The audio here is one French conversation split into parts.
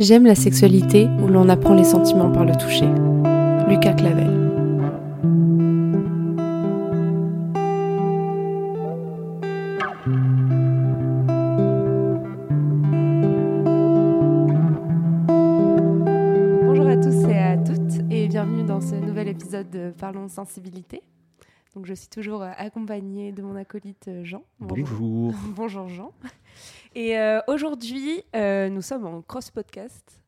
J'aime la sexualité où l'on apprend les sentiments par le toucher. Lucas Clavel. Parlons sensibilité. Donc je suis toujours euh, accompagnée de mon acolyte euh, Jean. Bonjour. Bonjour Jean. Et euh, aujourd'hui, euh, nous sommes en cross podcast.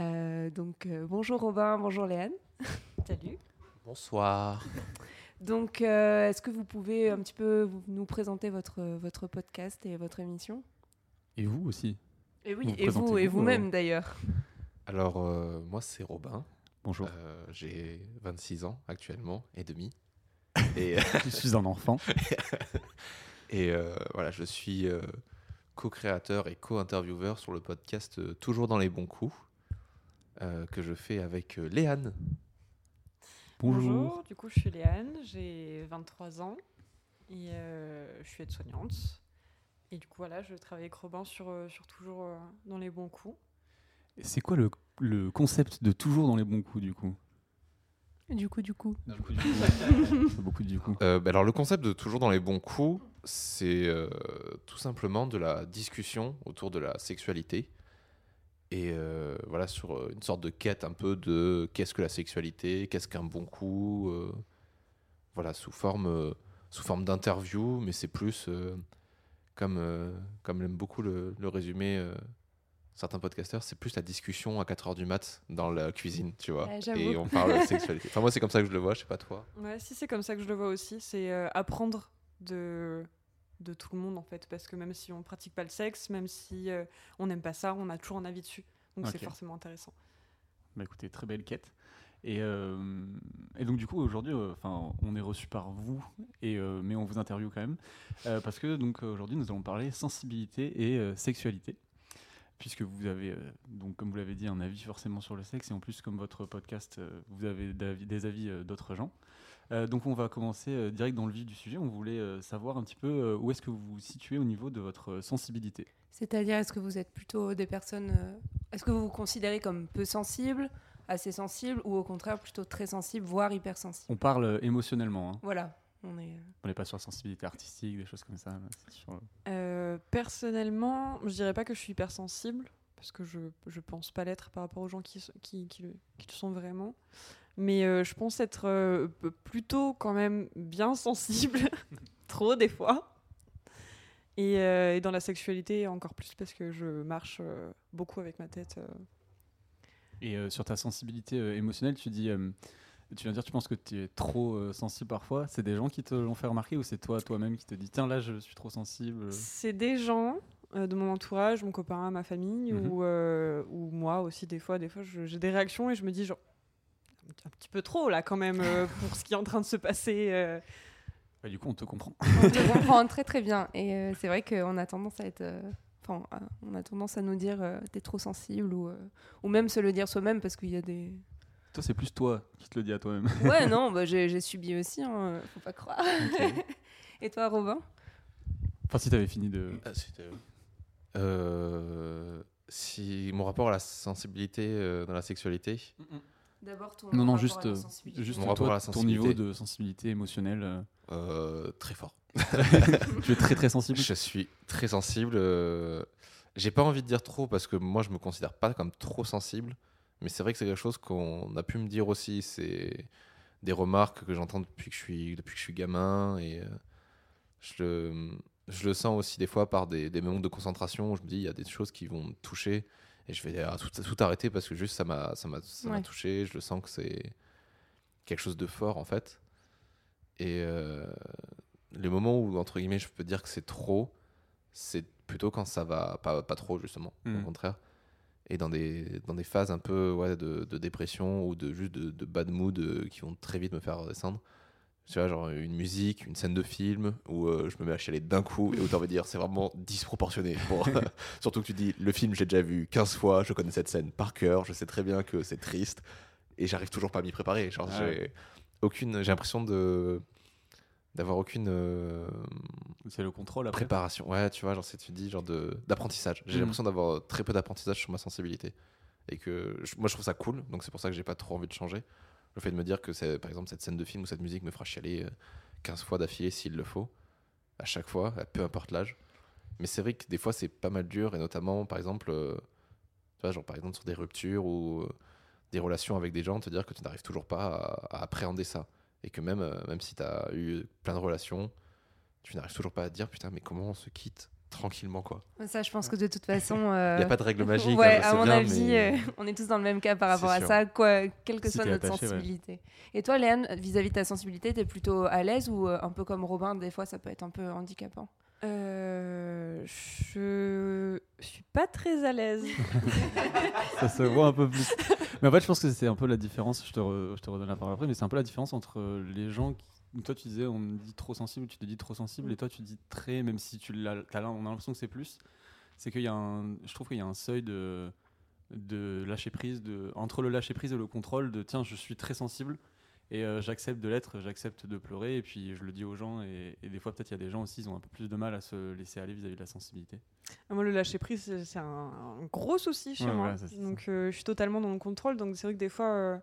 Euh, donc euh, bonjour Robin, bonjour Léane. Salut. Bonsoir. Donc euh, est-ce que vous pouvez un petit peu nous présenter votre, votre podcast et votre émission? Et vous aussi. Et oui, Vous et vous, et vous-même euh, d'ailleurs. Alors, euh, moi, c'est Robin. Bonjour. Euh, J'ai 26 ans actuellement et demi. et Je suis un enfant. et euh, voilà, je suis euh, co-créateur et co-intervieweur sur le podcast Toujours dans les bons coups, euh, que je fais avec euh, Léane. Bonjour. du coup je suis Léane, j'ai 23 ans et euh, je suis aide-soignante. Et du coup voilà, je travaille avec Robin sur, sur toujours dans les bons coups. C'est quoi le, le concept de toujours dans les bons coups du coup? Du coup, du coup. Du coup, du coup. ouais. Beaucoup du coup. Euh, bah alors, le concept de Toujours dans les bons coups, c'est euh, tout simplement de la discussion autour de la sexualité. Et euh, voilà, sur une sorte de quête un peu de qu'est-ce que la sexualité, qu'est-ce qu'un bon coup. euh, voilà, sous forme, euh, sous forme d'interview, mais c'est plus, euh, comme, euh, comme l'aime beaucoup le, le résumer euh, certains podcasteurs, c'est plus la discussion à 4h du mat dans la cuisine, tu vois. Ouais, et on parle de sexualité. Enfin, moi, c'est comme ça que je le vois, je sais pas toi. Ouais, si c'est comme ça que je le vois aussi, c'est euh, apprendre de, de tout le monde en fait. Parce que même si on pratique pas le sexe, même si euh, on n'aime pas ça, on a toujours un avis dessus. Donc c'est forcément intéressant. Bah écoutez, très belle quête. Et, euh, et donc du coup aujourd'hui, euh, enfin, on est reçu par vous, et, euh, mais on vous interviewe quand même, euh, parce que donc aujourd'hui nous allons parler sensibilité et euh, sexualité, puisque vous avez euh, donc comme vous l'avez dit un avis forcément sur le sexe, et en plus comme votre podcast, euh, vous avez des avis euh, d'autres gens. Donc on va commencer direct dans le vif du sujet. On voulait savoir un petit peu où est-ce que vous vous situez au niveau de votre sensibilité. C'est-à-dire, est-ce que vous êtes plutôt des personnes. Est-ce que vous vous considérez comme peu sensible, assez sensible, ou au contraire plutôt très sensible, voire hypersensible? On parle émotionnellement. hein. Voilà, on est. euh, On n'est pas sur la sensibilité artistique, des choses comme ça. là, c'est sur, euh, Euh, personnellement, je dirais pas que je suis hypersensible, parce que je, je pense pas l'être par rapport aux gens qui, qui, qui, le, qui le sont vraiment. Mais euh, je pense être euh, plutôt quand même bien sensible, trop des fois. Et, euh, et dans la sexualité encore plus parce que je marche euh, beaucoup avec ma tête. euh. Et euh, sur ta sensibilité euh, émotionnelle, tu dis, euh, tu viens de dire, tu penses que tu es trop euh, sensible parfois. C'est des gens qui te l'ont fait remarquer ou c'est toi, toi-même, qui te dis, tiens, là, je suis trop sensible. C'est des gens euh, de mon entourage, mon copain, ma famille, Mhm. ou, euh, ou moi aussi des fois. Des fois, j'ai des réactions et je me dis genre un petit peu trop là quand même euh, pour ce qui est en train de se passer. euh. Bah, du coup, on te comprend. On te comprend très très bien. Et euh, c'est vrai qu'on a tendance à être. euh, Enfin, on a tendance à nous dire euh, t'es trop sensible ou, euh, ou même se le dire soi-même parce qu'il y a des. Toi, c'est plus toi qui te le dis à toi-même. Ouais, non, bah, j'ai subi aussi, hein, faut pas croire. Et toi, Robin? Enfin, si t'avais fini de. Ah, Euh, si mon rapport à la sensibilité euh, dans la sexualité, D'abord, ton Non, non, juste, à la sensibilité. juste Mon rapport toi, à la ton niveau de sensibilité émotionnelle. euh, très fort. tu es très très sensible. Je suis très sensible. J'ai pas envie de dire trop parce que moi je me considère pas comme trop sensible, mais c'est vrai que c'est quelque chose qu'on a pu me dire aussi. C'est des remarques que j'entends depuis que je suis depuis que je suis gamin et euh, je le je le sens aussi des fois par des, des moments de concentration où je me dis il y a des choses qui vont me toucher et je vais ah, tout, tout arrêter parce que juste ça m'a ça m'a ça m'a Ouais. touché. Je le sens que c'est quelque chose de fort en fait. Et euh, les moments où, entre guillemets, je peux dire que c'est trop, c'est plutôt quand ça va pas, pas trop, justement, au contraire. Et dans des, dans des phases un peu ouais, de, de dépression ou de juste de, de bad mood euh, qui vont très vite me faire descendre, tu vois, genre une musique, une scène de film où euh, je me mets à chialer d'un coup et où t'as envie de dire c'est vraiment disproportionné. Surtout que tu dis le film j'ai déjà vu 15 fois, je connais cette scène par cœur, je sais très bien que c'est triste et j'arrive toujours pas à m'y préparer. Genre Ah j'ai aucune, j'ai l'impression de d'avoir aucune euh, C'est le contrôle après. préparation. Ouais, tu vois, genre c'est tu dis genre de d'apprentissage. J'ai Mhm. l'impression d'avoir très peu d'apprentissage sur ma sensibilité et que je- moi je trouve ça cool, donc c'est pour ça que j'ai pas trop envie de changer. Le fait de me dire que c'est par exemple cette scène de film ou cette musique me fera chialer euh, 15 fois d'affilée s'il le faut, à chaque fois, peu importe l'âge. Mais c'est vrai que des fois c'est pas mal dur et notamment par exemple euh, tu vois, genre par exemple sur des ruptures ou euh, des relations avec des gens, te dire que tu n'arrives toujours pas à, à appréhender ça et que même euh, même si tu as eu plein de relations, tu n'arrives toujours pas à te dire putain mais comment on se quitte tranquillement quoi. Ça, je pense que de toute façon. Il n'y a pas de règle magique. Ouais, hein, à mon bien, avis, mais- euh, on est tous dans le même cas par rapport à sûr. ça, quoi, quelle que Si soit notre attaché, ouais. sensibilité. Et toi, Léane, vis-à-vis de ta sensibilité, t'es plutôt à l'aise ou euh, un peu comme Robin, des fois, ça peut être un peu handicapant? Euh, je suis pas très à l'aise. ça se voit un peu plus. Mais en fait, je pense que c'est un peu la différence. Je te, redonne la parole après, mais c'est un peu la différence entre euh, les gens qui. Toi, tu disais, on me dit trop sensible, tu te dis trop sensible, et toi, tu dis très, même si tu l'as, on a l'impression que c'est plus. C'est qu'il y a un. Je trouve qu'il y a un seuil de, de lâcher prise, de, entre le lâcher prise et le contrôle, de tiens, je suis très sensible. Et euh, j'accepte de l'être, j'accepte de pleurer, et puis je le dis aux gens. Et, et des fois, peut-être, il y a des gens aussi, ils ont un peu plus de mal à se laisser aller vis-à-vis de la sensibilité. Moi, le lâcher prise, c'est- un, un gros souci chez Ouais, moi. donc, euh, je suis totalement dans le contrôle. Donc, c'est vrai que des fois, euh,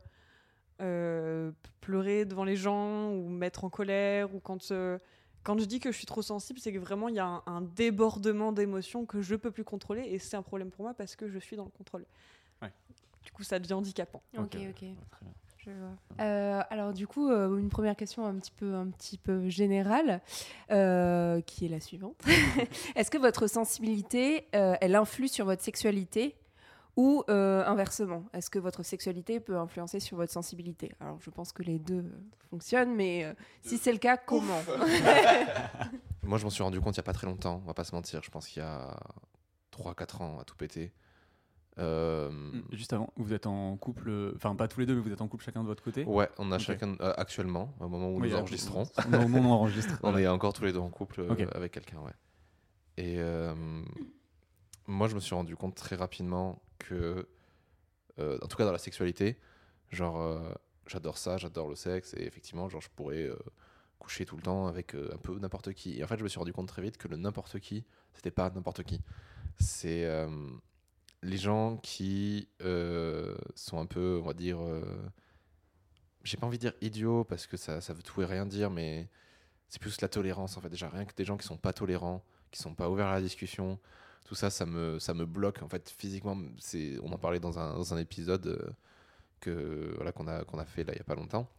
euh, pleurer devant les gens ou me mettre en colère ou quand, euh, quand je dis que je suis trop sensible, c'est que vraiment il y a un, un débordement d'émotions que je peux plus contrôler et c'est un problème pour moi parce que je suis dans le contrôle. Ouais. Du coup, ça devient handicapant. Ok, ok. Ouais, très bien. Je vois. Euh, alors du coup, euh, une première question un petit peu, un petit peu générale, euh, qui est la suivante. Est-ce que votre sensibilité, euh, elle influe sur votre sexualité ou euh, inversement? Est-ce que votre sexualité peut influencer sur votre sensibilité? Alors je pense que les deux fonctionnent, mais euh, si c'est le cas, comment? Moi, je m'en suis rendu compte il n'y a pas très longtemps, on va pas se mentir. Je pense qu'il y a 3-4 ans à tout péter. Euh, Juste avant, vous êtes en couple, euh, enfin pas tous les deux, mais vous êtes en couple chacun de votre côté. Ouais, on a chacun, euh, actuellement, au moment où Oui, nous euh, enregistrons, Au moment où on enregistre. on est encore tous les deux en couple euh, avec quelqu'un, ouais. Et euh, moi, je me suis rendu compte très rapidement que, euh, en tout cas dans la sexualité, genre, euh, j'adore ça, j'adore le sexe, et effectivement, genre, je pourrais euh, coucher tout le temps avec euh, un peu n'importe qui. Et en fait, je me suis rendu compte très vite que le n'importe qui, c'était pas n'importe qui. C'est euh, les gens qui euh, sont un peu, on va dire, euh, j'ai pas envie de dire idiots parce que ça, ça veut tout et rien dire, mais c'est plus la tolérance en fait. Déjà, rien que des gens qui sont pas tolérants, qui sont pas ouverts à la discussion, tout ça, ça me, ça me bloque en fait physiquement. C'est, on en parlait dans un, dans un épisode euh, que voilà qu'on a a fait là il y a pas longtemps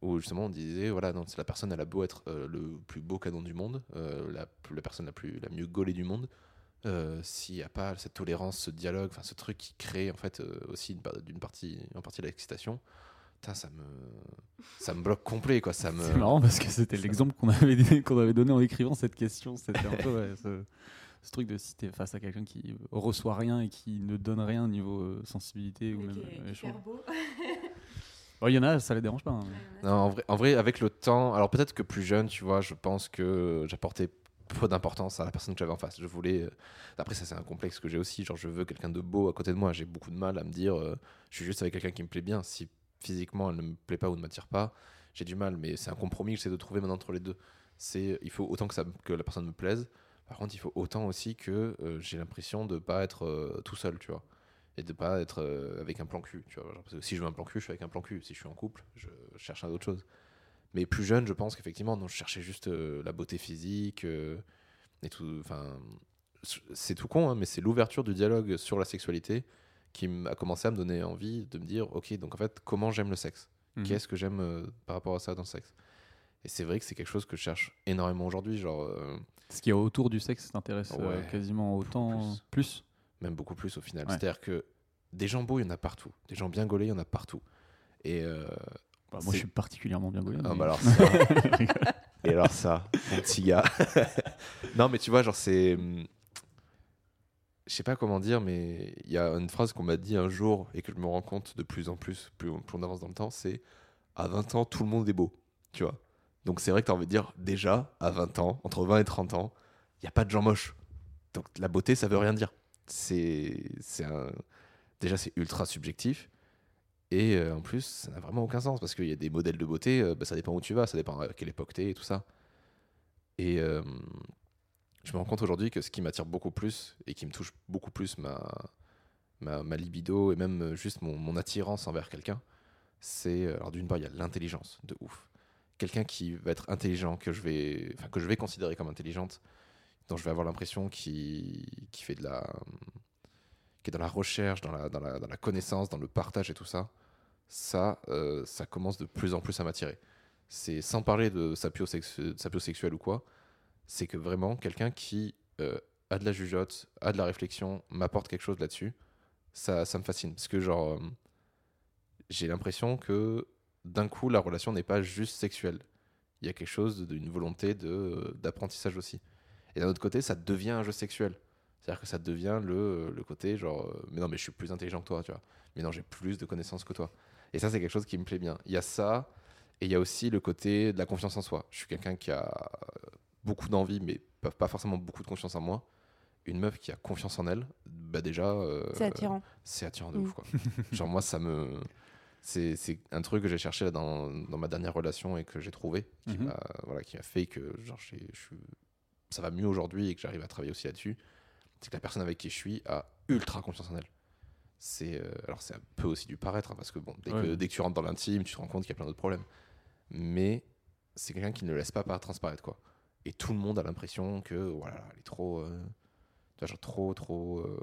où justement on disait voilà non c'est la personne elle a beau être le plus beau canon du monde, la, la personne la plus la mieux gaulée du monde. Euh, S'il n'y a pas cette tolérance, ce dialogue, enfin ce truc qui crée en fait euh, aussi d'une partie, en partie l'excitation, ça me, ça me bloque complet quoi. Ça me, C'est marrant parce que c'était ça- l'exemple qu'on avait, qu'on avait donné en écrivant cette question. C'était un peu ouais, ce, ce truc de si t'es face à quelqu'un qui reçoit rien et qui ne donne rien niveau euh, sensibilité ou même Il y en a, ça les dérange pas. hein, Non, en vrai, en vrai, avec le temps, alors peut-être que plus jeune, tu vois, je pense que j'apportais peu d'importance à la personne que j'avais en face. Je voulais. euh, Après, ça, c'est un complexe que j'ai aussi. Genre, je veux quelqu'un de beau à côté de moi. J'ai beaucoup de mal à me dire, euh, je suis juste avec quelqu'un qui me plaît bien. Si physiquement elle ne me plaît pas ou ne m'attire pas, j'ai du mal. Mais c'est un compromis que j'essaie de trouver maintenant entre les deux. C'est, il faut autant que, la personne me plaise. Par contre, il faut autant aussi que euh, j'ai l'impression de pas être tout seul, tu vois. Et de pas être avec un plan cul, tu vois. Parce que si je veux un plan cul, je suis avec un plan cul. Si je suis en couple, je cherche à autre chose. Mais plus jeune, je pense qu'effectivement, non, je cherchais juste euh, la beauté physique euh, et tout. Enfin, c'est tout con, hein, mais c'est l'ouverture du dialogue sur la sexualité qui m'a commencé à me donner envie de me dire, ok, donc en fait, comment j'aime le sexe? Mhm. Qu'est-ce que j'aime euh, par rapport à ça dans le sexe? Et c'est vrai que c'est quelque chose que je cherche énormément aujourd'hui, genre Ce qui est autour du sexe t'intéresse Ouais, quasiment autant. plus. Plus? même beaucoup plus au final. Ouais. C'est-à-dire que des gens beaux, il y en a partout. Des gens bien gaulés, il y en a partout. Et euh, Bah, moi, je suis particulièrement bien gaulé. Ah, mais- bah alors ça. Et alors ça, mon petit gars. non, mais tu vois, genre, c'est. hum, Je sais pas comment dire, mais il y a une phrase qu'on m'a dit un jour et que je me rends compte de plus en plus, plus, on avance dans le temps, c'est à 20 ans, tout le monde est beau. Tu vois Donc c'est vrai que tu as envie de dire, déjà, à 20 ans, entre 20 et 30 ans, il n'y a pas de gens moches. Donc la beauté, ça veut rien dire. C'est c'est un... Déjà, c'est ultra subjectif. Et euh, en plus, ça n'a vraiment aucun sens parce qu'il y a des modèles de beauté, euh, bah, ça dépend où tu vas, ça dépend à quelle époque t'es et tout ça. Et euh, je me rends compte aujourd'hui que ce qui m'attire beaucoup plus et qui me touche beaucoup plus ma, ma, libido et même juste mon, attirance envers quelqu'un, c'est. Alors d'une part, il y a l'intelligence de ouf. Quelqu'un qui va être intelligent, que je vais, que je vais considérer comme intelligente, dont je vais avoir l'impression qui, qui fait de la. qui est dans la recherche, dans la, dans, la, dans la connaissance, dans le partage et tout ça, ça, euh, ça commence de plus en plus à m'attirer. C'est sans parler de sapiosexu- de sapiosexuel ou quoi, c'est que vraiment quelqu'un qui euh, a de la jugeote, a de la réflexion, m'apporte quelque chose là-dessus, ça, ça me fascine. Parce que genre, euh, j'ai l'impression que d'un coup, la relation n'est pas juste sexuelle. Il y a quelque chose d'une volonté d'apprentissage aussi. Et d'un autre côté, ça devient un jeu sexuel. C'est-à-dire que ça devient le, le côté genre, mais non, mais je suis plus intelligent que toi, tu vois. Mais non, j'ai plus de connaissances que toi. Et ça, c'est quelque chose qui me plaît bien. Il y a ça, et il y a aussi le côté de la confiance en soi. Je suis quelqu'un qui a beaucoup d'envie, mais pas, forcément beaucoup de confiance en moi. Une meuf qui a confiance en elle, bah déjà. euh, C'est attirant. c'est attirant de Mm. ouf, quoi. Genre, moi, ça me. C'est un truc que j'ai cherché là, dans, dans ma dernière relation et que j'ai trouvé, qui Mhm. m'a voilà, qui a fait que genre, je suis- ça va mieux aujourd'hui et que j'arrive à travailler aussi là-dessus. C'est que la personne avec qui je suis a ultra confiance en elle. C'est euh, alors c'est un peu aussi du paraître hein, parce que bon dès, que, dès que tu rentres dans l'intime tu te rends compte qu'il y a plein d'autres problèmes. Mais c'est quelqu'un qui ne laisse pas, pas transparaître quoi. Et tout le monde a l'impression que voilà elle est trop euh, tu vois, genre trop trop euh,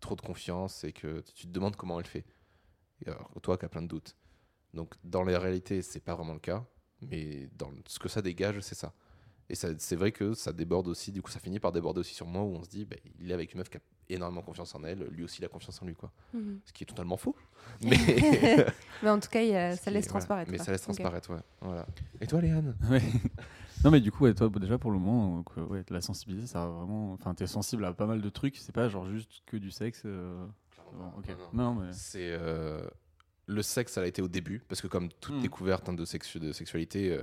trop de confiance et que tu te demandes comment elle fait. Et alors, toi qui as plein de doutes. Donc dans les réalités c'est pas vraiment le cas mais dans ce que ça dégage c'est ça et c'est vrai que ça déborde aussi du coup ça finit par déborder aussi sur moi où on se dit bah, il est avec une meuf qui a énormément confiance en elle lui aussi il a confiance en lui quoi Mhm. ce qui est totalement faux mais Mais en tout cas, il a- ça laisse voilà. transparaître. mais ça laisse transparaître ouais voilà et toi Léane Ouais. Non mais du coup ouais, toi déjà pour le moment donc, euh, ouais, la sensibilité ça va vraiment enfin t'es sensible à pas mal de trucs c'est pas genre juste que du sexe euh, bon, ok non, mais C'est euh, le sexe, ça a été au début, parce que comme toute Hmm. découverte hein, de, sexu- de sexualité, euh,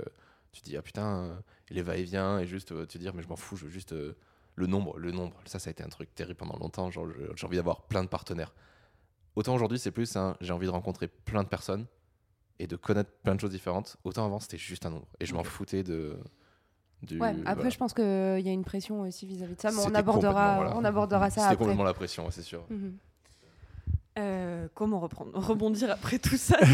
tu te dis ah putain, euh, les va-et-vient, et juste euh, te dire mais je m'en fous, je veux juste euh, le nombre, le nombre. Ça, ça a été un truc terrible pendant longtemps. Genre, j'ai envie d'avoir plein de partenaires. Autant aujourd'hui, c'est plus j'ai envie de rencontrer plein de personnes et de connaître plein de choses différentes. Autant avant, c'était juste un nombre, et je m'en foutais de. Du, Ouais, après, voilà. je pense qu'il y a une pression aussi vis-à-vis de ça, mais on C'était abordera, voilà. on abordera ça C'était après. complètement la pression, c'est sûr. Mhm. Euh, comment reprendre Rebondir après tout ça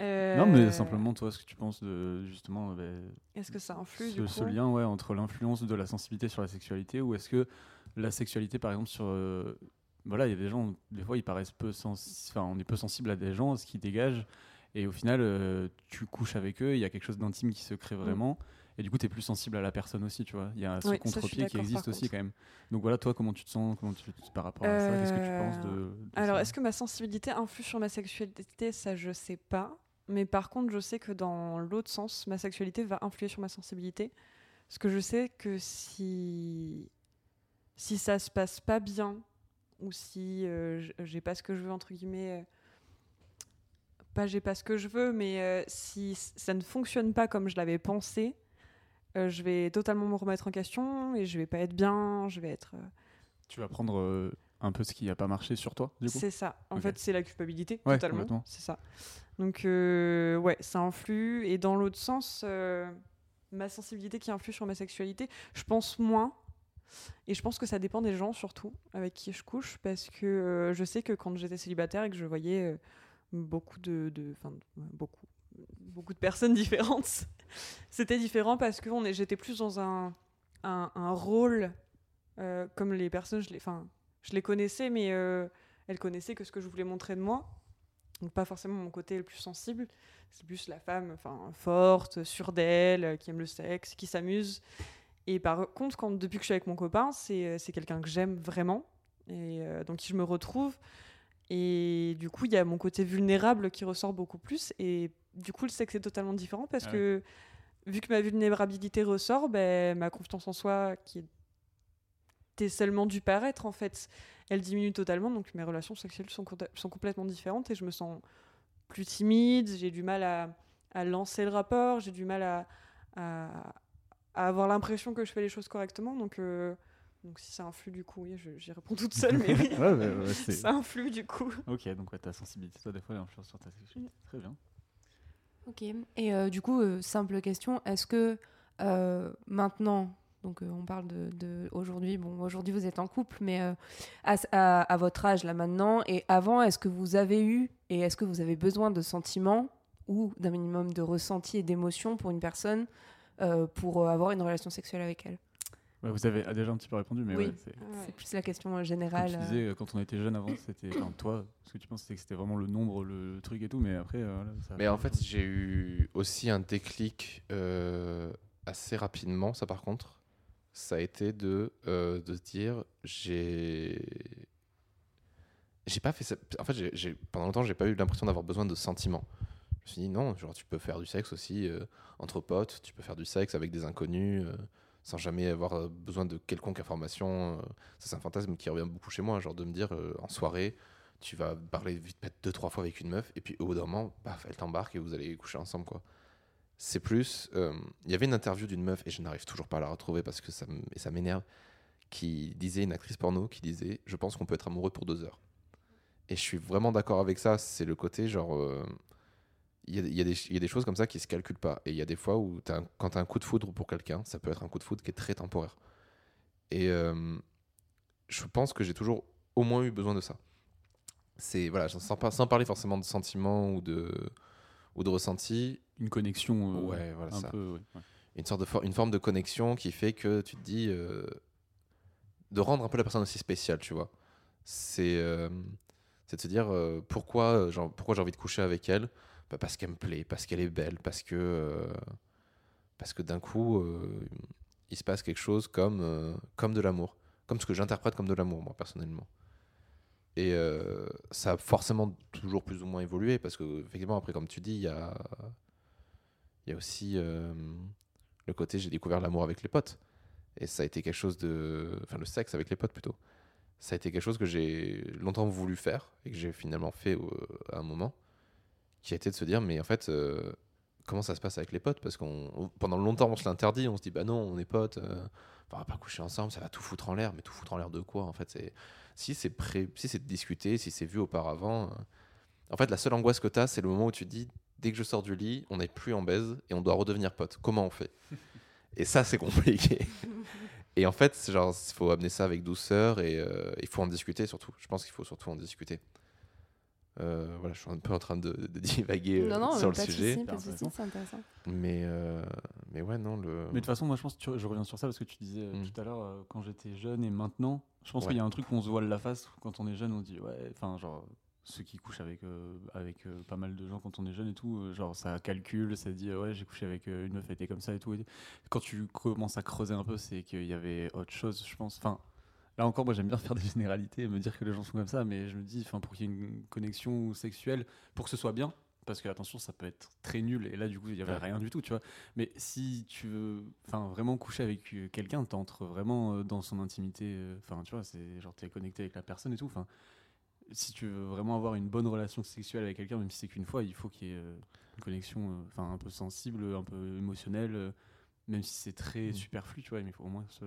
Euh, non mais simplement toi ce que tu penses de justement bah, Est-ce que ça influe ce, du coup ce lien ouais, entre l'influence de la sensibilité sur la sexualité ou est-ce que la sexualité par exemple sur euh, voilà il y a des gens des fois ils paraissent peu sens enfin on est peu sensible à des gens ce qui dégage et au final euh, tu couches avec eux il y a quelque chose d'intime qui se crée vraiment et du coup tu es plus sensible à la personne aussi tu vois. Il y a ce Mm. Oui, contre-pied qui existe aussi quand même. Donc voilà toi comment tu te sens comment tu par rapport à ça qu'est-ce que tu penses de, de Alors, est-ce que ma sensibilité influe sur ma sexualité? Ça, je sais pas. Mais par contre, je sais que dans l'autre sens, ma sexualité va influer sur ma sensibilité. Parce que je sais que si, si ça se passe pas bien, ou si euh, j'ai pas ce que je veux, entre guillemets, euh, pas j'ai pas ce que je veux, mais euh, si ça ne fonctionne pas comme je l'avais pensé, euh, je vais totalement me remettre en question et je vais pas être bien, je vais être. tu vas prendre un peu ce qui a pas marché sur toi du coup C'est ça. En fait, c'est la culpabilité, Ouais, totalement. C'est ça. Donc, euh, ouais, ça influe. Et dans l'autre sens, euh, ma sensibilité qui influe sur ma sexualité, je pense moins. Et je pense que ça dépend des gens, surtout, avec qui je couche. Parce que euh, je sais que quand j'étais célibataire et que je voyais euh, beaucoup de. Enfin, beaucoup. Beaucoup de personnes différentes. C'était différent parce que j'étais plus dans un, un, un rôle euh, comme les personnes, je les, enfin, je les connaissais, mais euh, elles connaissaient que ce que je voulais montrer de moi. Donc pas forcément mon côté le plus sensible. C'est plus la femme, enfin forte, sûre d'elle, euh, qui aime le sexe, qui s'amuse. Et par contre, quand depuis que je suis avec mon copain, c'est euh, c'est quelqu'un que j'aime vraiment et euh, donc qui je me retrouve. Et du coup, il y a mon côté vulnérable qui ressort beaucoup plus. Et du coup, le sexe est totalement différent parce Ah que vu que ma vulnérabilité ressort, ben, ma confiance en soi, qui était seulement du paraître, en fait, elle diminue totalement. Donc mes relations sexuelles sont, sont complètement différentes et je me sens plus timide. J'ai du mal à, à lancer le rapport, j'ai du mal à, à, à avoir l'impression que je fais les choses correctement. Donc, euh, donc si ça influe du coup, oui, je- j'y réponds toute seule, mais oui, Ouais, ouais, ouais, c'est- ça influe du coup. Ok, donc ouais, ta sensibilité, toi, des fois, elle influence sur ta sexualité. Très bien. Ok. Et euh, du coup, euh, simple question, est-ce que euh, maintenant, donc euh, on parle de, de aujourd'hui, bon, aujourd'hui vous êtes en couple, mais euh, à, à- à votre âge là maintenant et avant, est-ce que vous avez eu et est-ce que vous avez besoin de sentiments ou d'un minimum de ressenti et d'émotion pour une personne euh, pour avoir une relation sexuelle avec elle? Ouais, vous avez déjà un petit peu répondu, mais Oui. ouais, c'est. C'est plus la question Comme générale. tu disais, quand on était jeune avant, c'était. Enfin, toi, ce que tu penses, c'était que c'était vraiment le nombre, le truc et tout, mais après. euh, voilà, ça Mais en fait, j'ai eu aussi un déclic euh, assez rapidement, ça par contre. Ça a été de, euh, de se dire, j'ai. J'ai pas fait ça. En fait, j'ai- pendant longtemps, j'ai pas eu l'impression d'avoir besoin de sentiments. Je me suis dit, non, genre, tu peux faire du sexe aussi euh, entre potes, tu peux faire du sexe avec des inconnus, euh, sans jamais avoir besoin de quelconque information. c'est un fantasme qui revient beaucoup chez moi, genre de me dire, en soirée, tu vas parler vite fait deux trois fois avec une meuf et puis au bout d'un moment elle t'embarque et vous allez coucher ensemble quoi c'est plus euh, il y avait une interview d'une meuf et je n'arrive toujours pas à la retrouver parce que ça m'énerve qui disait une actrice porno qui disait je pense qu'on peut être amoureux pour deux heures et je suis vraiment d'accord avec ça c'est le côté genre euh, il y, a, il y il y a des choses comme ça qui se calculent pas. Et il y a des fois où un- quand tu as un coup de foudre pour quelqu'un ça peut être un coup de foudre qui est très temporaire. Et euh, je pense que j'ai toujours au moins eu besoin de ça. C'est voilà sans parler forcément de sentiments ou de ou de ressenti Une connexion. euh, ouais voilà un ça peu. ouais, ouais. une sorte de for- une forme de connexion qui fait que tu te dis euh, de rendre un peu la personne aussi spéciale tu vois c'est euh, c'est de se dire euh, pourquoi genre, pourquoi j'ai envie de coucher avec elle? Bah, parce qu'elle me plaît parce qu'elle est belle parce que euh, parce que d'un coup euh, il se passe quelque chose comme comme de l'amour comme ce que j'interprète comme de l'amour moi personnellement et ça a forcément toujours plus ou moins évolué parce que effectivement après comme tu dis il y a il y a aussi euh, le côté j'ai découvert l'amour avec les potes. Et ça a été quelque chose de enfin le sexe avec les potes plutôt. Ça a été quelque chose que j'ai longtemps voulu faire et que j'ai finalement fait à un moment qui a été de se dire mais en fait euh, comment ça se passe avec les potes? Parce qu'on on- pendant longtemps on se l'interdit on se dit bah non on est potes euh, on va pas coucher ensemble ça va tout foutre en l'air. Mais tout foutre en l'air de quoi en fait? Si c'est pré si discuté si c'est vu auparavant en fait la seule angoisse que tu as c'est le moment où tu dis dès que je sors du lit on n'est plus en baise et on doit redevenir potes comment on fait? Et ça c'est compliqué et en fait, c'est genre, il faut amener ça avec douceur et euh, il faut en discuter surtout. Je pense qu'il faut surtout en discuter. Euh, voilà, je suis un peu en train de, de divaguer euh, non, non, sur le pas de sujet. souci, pas de C'est intéressant. Mais, euh, mais ouais, non, le. Mais de toute façon, moi, je pense, tu- je reviens sur ça parce que tu disais Mm. tout à l'heure, euh, quand j'étais jeune et maintenant, je pense Ouais. qu'il y a un truc qu'on se voile la face quand on est jeune, on dit, ouais, enfin, genre, ceux qui couchent avec, euh, avec euh, pas mal de gens quand on est jeune et tout, euh, genre, ça calcule, ça dit, ouais, j'ai couché avec une meuf, elle était comme ça et tout. et- Quand tu commences à creuser un peu, c'est qu'il y avait autre chose, je pense. Enfin, là encore, moi, j'aime bien faire des généralités et me dire que les gens sont comme ça, mais je me dis, enfin, pour qu'il y ait une connexion sexuelle, pour que ce soit bien, parce que attention, ça peut être très nul et là, du coup, il y avait Ouais. rien du tout, tu vois. Mais si tu veux enfin, vraiment coucher avec quelqu'un, t'entres vraiment dans son intimité. Enfin, tu vois, c'est genre t'es connecté avec la personne et tout. Enfin, si tu veux vraiment avoir une bonne relation sexuelle avec quelqu'un, même si c'est qu'une fois, il faut qu'il y ait euh, une connexion euh, enfin, un peu sensible, un peu émotionnelle. euh, même si c'est très Mm. superflu, tu vois, mais il faut au moins se.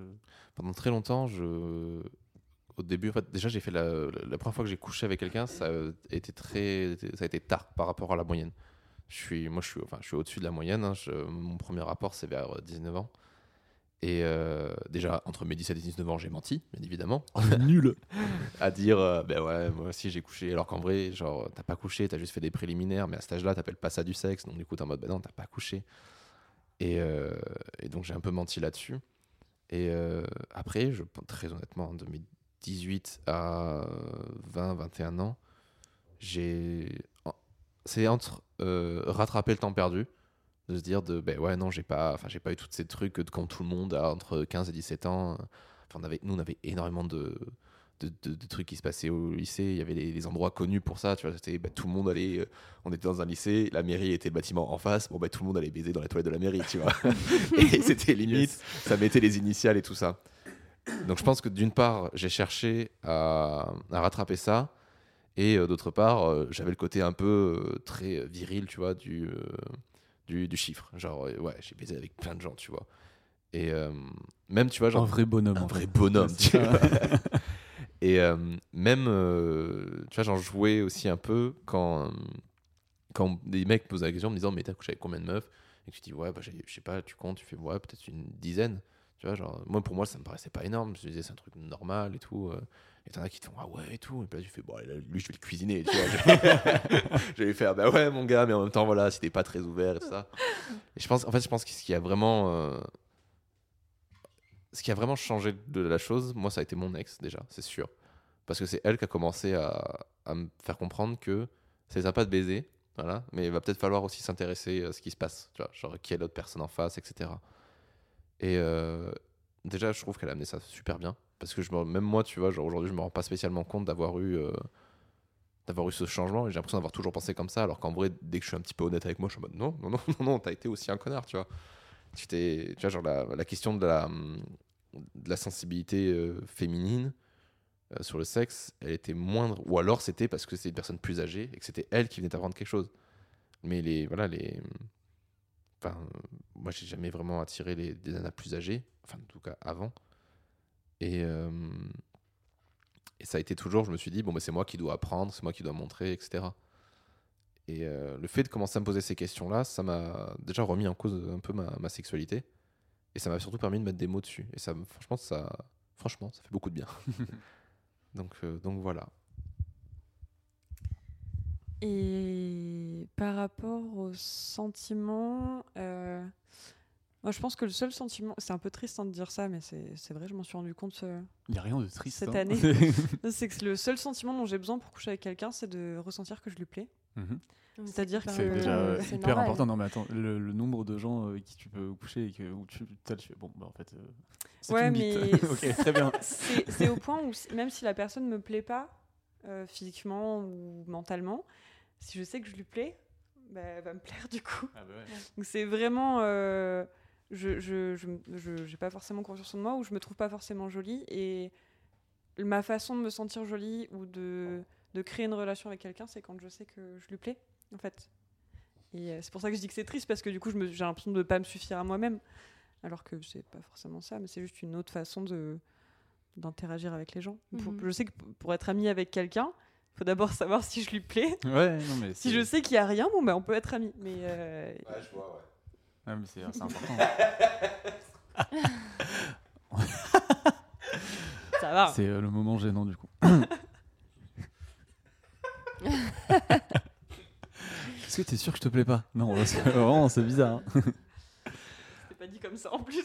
Pendant très longtemps, je. Au début, en fait, déjà, j'ai fait la, première fois que j'ai couché avec quelqu'un, ça a été très, ça a été tard par rapport à la moyenne. Je suis, moi, je suis, enfin, je suis au-dessus de la moyenne. hein. Je- mon premier rapport, c'est vers euh, 19 ans. Et euh, déjà, entre mes 17 et 19 ans, j'ai menti, bien évidemment. Nul. À dire euh, ben ouais moi aussi j'ai couché. Alors qu'en vrai genre t'as pas couché t'as juste fait des préliminaires mais à cet âge là t'appelles pas ça du sexe. Donc du coup t'es en mode ben non t'as pas couché. Et, euh, et donc j'ai un peu menti là-dessus. Et après je très honnêtement de mes 18 à 20 21 ans j'ai c'est entre rattraper le temps perdu de se dire de ben ouais non j'ai pas enfin j'ai pas eu tous ces trucs que quand tout le monde a entre 15 et 17 ans enfin on avait nous on avait énormément de de, de- de trucs qui se passaient au lycée. Il y avait les, les endroits connus pour ça. Tu vois, c'était bah, tout le monde allait. euh, on était dans un lycée, la mairie était le bâtiment en face. Bon, bah, tout le monde allait baiser dans les toilettes de la mairie, tu vois. et c'était limite, ça mettait les initiales et tout ça. Donc, je pense que d'une part, j'ai cherché à, à rattraper ça. Et euh, d'autre part, euh, j'avais le côté un peu euh, très viril, tu vois, du, du, du chiffre. Genre, euh, ouais, j'ai baisé avec plein de gens, tu vois. Et euh, même, tu vois, genre. un vrai bonhomme. un vrai bonhomme, tu vois. Et euh, même, euh, tu vois, j'en jouais aussi un peu quand, quand des mecs posent la question en me disant, mais t'as couché avec combien de meufs? Et que tu dis, ouais, bah, je sais pas, tu comptes, tu fais, ouais, peut-être une dizaine. Tu vois, genre, moi, pour moi, ça me paraissait pas énorme. Je me disais, c'est un truc normal et tout. Et t'en as qui te font, ah ouais, et tout. Et puis là, tu fais, bon, lui, je vais le cuisiner, tu je vais lui faire, bah ouais, mon gars, mais en même temps, voilà, si t'es pas très ouvert et tout ça. Et je pense, en fait, je pense que ce qui a vraiment. euh, ce qui a vraiment changé de la chose, moi, ça a été mon ex, déjà, c'est sûr. Parce que c'est elle qui a commencé à, me faire comprendre que c'est sympa de baiser, voilà, mais il va peut-être falloir aussi s'intéresser à ce qui se passe, genre qui est l'autre personne en face, etc. Et euh, déjà, je trouve qu'elle a amené ça super bien. Parce que même moi, tu vois, genre aujourd'hui, je me rends pas spécialement compte d'avoir eu, euh, d'avoir eu ce changement. J'ai l'impression d'avoir toujours pensé comme ça. Alors qu'en vrai, dès que je suis un petit peu honnête avec moi, je suis en mode non, non, non, non, non, t'as été aussi un connard, tu vois. Tu, t'es- tu vois, genre la, question de la, de la sensibilité euh, féminine euh, sur le sexe, elle était moindre. Ou alors c'était parce que c'était une personne plus âgée et que c'était elle qui venait t'apprendre quelque chose. Mais les. Voilà, les. Enfin, moi, j'ai jamais vraiment attiré les, des nanas plus âgées. Enfin, en tout cas, avant. Et, euh, et ça a été toujours, je me suis dit, bon, mais c'est moi qui dois apprendre, c'est moi qui dois montrer, etc. Et euh, le fait de commencer à me poser ces questions-là, ça m'a déjà remis en cause un peu ma, ma sexualité. Et ça m'a surtout permis de mettre des mots dessus. Et ça, me- franchement, ça, franchement, ça fait beaucoup de bien. donc, euh, donc voilà. Et par rapport aux sentiments, euh, moi je pense que le seul sentiment, c'est un peu triste hein, de dire ça, mais c'est vrai, je m'en suis rendu compte, euh, Il n'y a rien de triste. Cette hein. année. c'est que le seul sentiment dont j'ai besoin pour coucher avec quelqu'un, c'est de ressentir que je lui plais. Mhm. C'est-à-dire que- C'est déjà Euh, euh, c'est hyper normal. important. Non, mais attends, le, le nombre de gens euh, avec qui tu peux coucher et que, où tu, bon, bah en fait, euh, c'est Ouais, une mais ok, très bien. C'est au point où même si la personne me plaît pas euh, physiquement ou mentalement, si je sais que je lui plais, bah, elle va me plaire du coup. Ah bah ouais. Donc c'est vraiment, je je je je- j'ai pas forcément confiance en moi ou je me trouve pas forcément jolie et ma façon de me sentir jolie ou de de créer une relation avec quelqu'un, c'est quand je sais que je lui plais en fait. Et euh, c'est pour ça que je dis que c'est triste parce que du coup je me- j'ai l'impression de pas me suffire à moi-même, alors que c'est pas forcément ça, mais c'est juste une autre façon de d'interagir avec les gens. Pour- Mhm. je sais que pour être ami avec quelqu'un, il faut d'abord savoir si je lui plais. Ouais, non, mais Si je sais qu'il y a rien, bon bah on peut être amis. Mais euh, je vois, ouais. Ah, mais c'est c'est important. ça va. c'est euh, le moment gênant du coup. Est-ce que t'es sûr que je te plais pas? Non, parce que vraiment, c'est bizarre. hein. C'est pas dit comme ça en plus.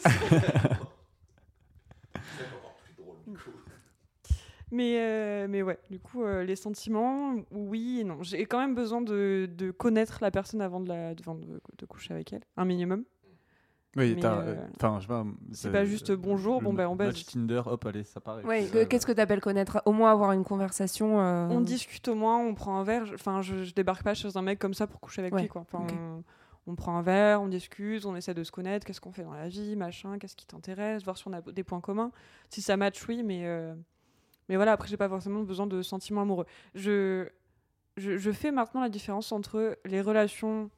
Mais, euh, mais ouais, du coup, euh, les sentiments, oui et non. J'ai quand même besoin de, de connaître la personne avant de, la, de, de, de coucher avec elle, un minimum. Oui, euh, Enfin, je sais pas. c'est pas juste bonjour, bon, ben, on baise. Match Tinder, hop, allez, ça part. Ouais, euh, qu'est-ce que tu appelles connaître? Au moins avoir une conversation. euh, On discute au moins, on prend un verre. Enfin, je, je débarque pas chez un mec comme ça pour coucher avec Ouais, lui. Quoi. Enfin, on, on prend un verre, on discute, on essaie de se connaître, qu'est-ce qu'on fait dans la vie, machin, qu'est-ce qui t'intéresse, voir si on a des points communs. Si ça match, oui, mais, euh, mais voilà, après, j'ai pas forcément besoin de sentiments amoureux. Je, je, je fais maintenant la différence entre les relations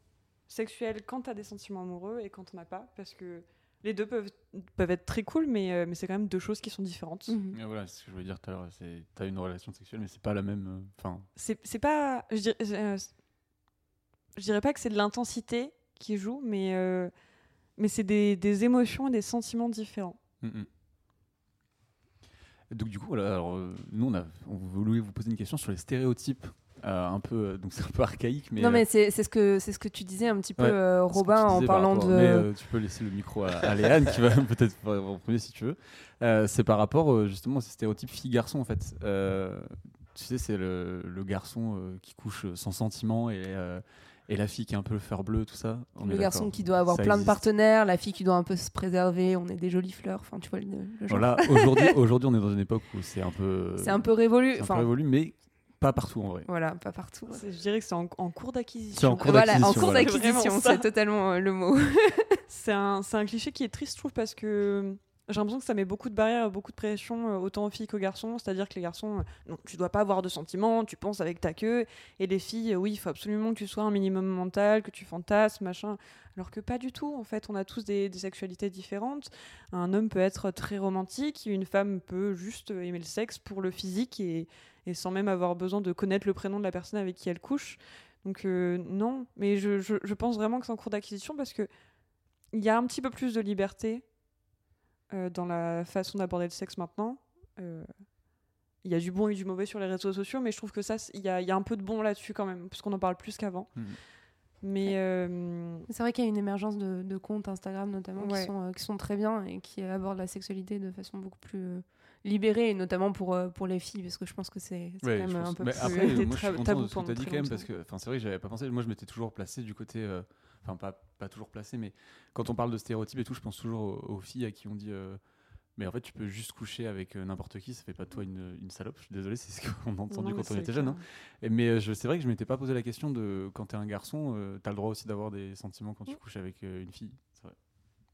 sexuelles quand t'as des sentiments amoureux et quand t'en as pas, parce que les deux peuvent, peuvent être très cool, mais, euh, mais c'est quand même deux choses qui sont différentes. et voilà, c'est ce que je voulais dire tout à l'heure. c'est- T'as une relation sexuelle, mais c'est pas la même. euh, Enfin, c'est c'est pas je dirais, euh, je dirais pas que c'est de l'intensité qui joue mais euh, mais c'est des, des émotions et des sentiments différents mm, mm. Et Donc du coup, voilà, alors, euh, nous on a, on voulait vous poser une question sur les stéréotypes, euh, un peu, euh, donc c'est un peu archaïque, mais non, mais c'est c'est ce, que- c'est ce que tu disais un petit peu, Ouais, euh, ce que tu Robin, en disais par parlant rapport- de. Mais euh, tu peux laisser le micro à, à Léane qui va peut-être en premier si tu veux. Euh, c'est par rapport euh, justement à ces stéréotypes fille-garçon en fait. Euh, tu sais, c'est le, le garçon euh, qui couche sans sentiment et, euh, et la fille qui est un peu le fer bleu, tout ça. On le est garçon qui doit avoir Ça plein de partenaires, la fille qui doit un peu se préserver, on est des jolies fleurs, enfin tu vois le, le genre. Voilà, aujourd'hui, aujourd'hui, on est dans une époque où c'est un peu. C'est un peu révolu, c'est un peu révolu, mais pas partout en vrai. voilà, pas partout. Je dirais que c'est en, en cours d'acquisition C'est en cours Voilà, en d'acquisition, cours voilà. d'acquisition, Vraiment ça. c'est totalement euh, le mot. c'est un, c'est un cliché qui est triste je trouve parce que j'ai l'impression que ça met beaucoup de barrières, beaucoup de pression, euh, autant aux filles qu'aux garçons. C'est-à-dire que les garçons, euh, non, tu dois pas avoir de sentiments, tu penses avec ta queue. Et les filles, euh, oui, il faut absolument que tu sois un minimum mental, que tu fantasmes, machin. Alors que pas du tout. En fait, on a tous des, sexualités différentes. Un homme peut être très romantique, une femme peut juste aimer le sexe pour le physique et, sans même avoir besoin de connaître le prénom de la personne avec qui elle couche. Donc non, mais je pense vraiment que c'est en cours d'acquisition parce que il y a un petit peu plus de liberté euh, dans la façon d'aborder le sexe maintenant. Euh, Il y a du bon et du mauvais sur les réseaux sociaux, mais je trouve que ça, il y a, il y a un peu de bon là-dessus quand même, parce qu'on en parle plus qu'avant. Mhm. Mais euh, C'est vrai qu'il y a une émergence de, de comptes Instagram notamment Ouais. qui, sont, euh, qui sont très bien et qui abordent la sexualité de façon beaucoup plus euh, libérée, et notamment pour, euh, pour les filles, parce que je pense que c'est Ouais, quand même un peu mais plus... après, moi, je suis tabou content de ce que pendant tu as dit quand même, parce que enfin, c'est vrai que j'avais pas pensé. Moi, je m'étais toujours placé du côté. Enfin, pas, pas toujours placé, mais quand on parle de stéréotypes et tout, je pense toujours aux, aux filles à qui on dit. euh, mais en fait, tu peux juste coucher avec euh, n'importe qui, ça fait pas de toi une, une salope. Je suis désolé, c'est ce qu'on a entendu non, quand on était jeune. hein. Et- mais euh, je- c'est vrai que je m'étais pas posé la question de quand t'es un garçon, euh, t'as le droit aussi d'avoir des sentiments quand tu Mm. couches avec euh, une fille. C'est vrai.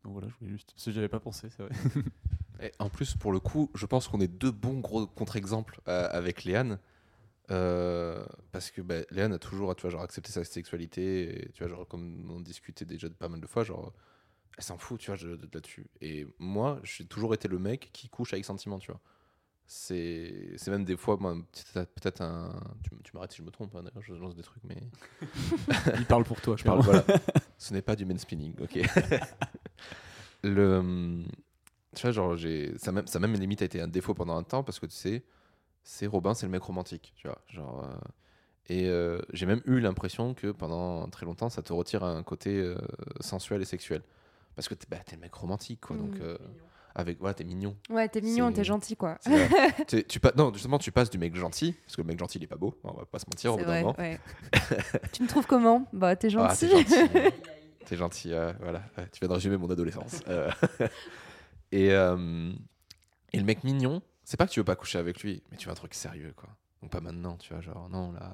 Donc voilà, je voulais juste. Parce que j'avais pas pensé, c'est vrai. Et en plus, pour le coup, je pense qu'on est deux bons gros contre-exemples euh, avec Léane. Euh, parce que bah, Léane a toujours tu vois, genre, accepté sa sexualité. Et, tu vois, genre, comme on discutait déjà pas mal de fois, genre, elle s'en fout tu vois, là-dessus. Et moi, j'ai toujours été le mec qui couche avec sentiment. Tu vois. C'est c'est même des fois, peut-être un. Tu, tu m'arrêtes si je me trompe, hein, d'ailleurs, je lance des trucs, mais. Il parle pour toi, Je parle, voilà. Ce n'est pas du mansplaining, ok. le, tu vois, genre, j'ai, ça même, ça même limite a été un défaut pendant un temps parce que tu sais, c'est Robin, c'est le mec romantique, tu vois, genre. euh, et euh, j'ai même eu l'impression que pendant très longtemps, ça te retire un côté euh, sensuel et sexuel. Parce que t'es, bah, le mec romantique, quoi. Donc, euh, avec, voilà, t'es mignon. Ouais, t'es mignon, t'es gentil, quoi. Tu- pas- non, justement, tu passes du mec gentil, parce que le mec gentil, il est pas beau, on va pas se mentir au bout d'un moment. ouais. tu me trouves comment? Bah, t'es Ah, gentil. t'es gentil. T'es gentil, euh, voilà. Tu viens de résumer mon adolescence. Et, et le mec mignon, c'est pas que tu veux pas coucher avec lui, mais tu veux un truc sérieux, quoi. Donc pas maintenant, tu vois, genre, non, là.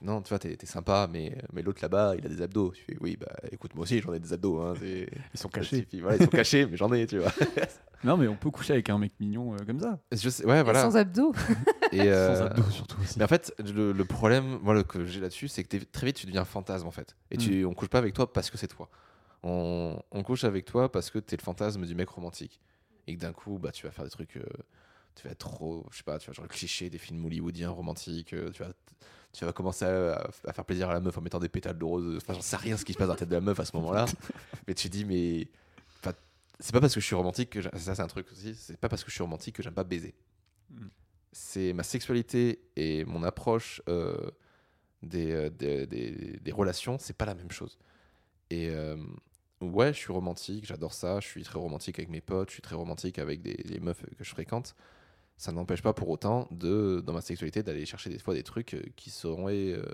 Non, tu vois, t'es sympa, mais, mais l'autre là-bas, il a des abdos. Tu fais, oui, bah écoute, moi aussi, j'en ai des abdos. Hein, Ils sont cachés. Voilà, ils sont cachés, mais j'en ai, tu vois. Non, mais on peut coucher avec un mec mignon euh, comme ça. Je sais- ouais, voilà. Sans abdos. Et, euh, Sans abdos, surtout aussi. Mais en fait, le, le problème voilà, que j'ai là-dessus, c'est que très vite, tu deviens fantasme, en fait. Et tu, on couche pas avec toi parce que c'est toi. On, on couche avec toi parce que t'es le fantasme du mec romantique. Et que d'un coup, bah, tu vas faire des trucs... euh, tu vas être trop... Je sais pas, tu vas genre le cliché des films hollywoodiens romantiques. euh, tu, vas, tu vas commencer à, à faire plaisir à la meuf en mettant des pétales de rose. Enfin, j'en sais rien ce qui se passe dans la tête de la meuf à ce moment-là. mais tu dis, mais... C'est pas parce que je suis romantique que... Ça, c'est un truc aussi. C'est pas parce que je suis romantique que j'aime pas baiser Mm. c'est ma sexualité et mon approche euh, des, euh, des, des- des relations, c'est pas la même chose. Et euh, ouais, je suis romantique, j'adore ça, je suis très romantique avec mes potes, je suis très romantique avec les meufs que je fréquente. Ça n'empêche pas pour autant, de, dans ma sexualité, d'aller chercher des fois des trucs euh, qui seraient euh,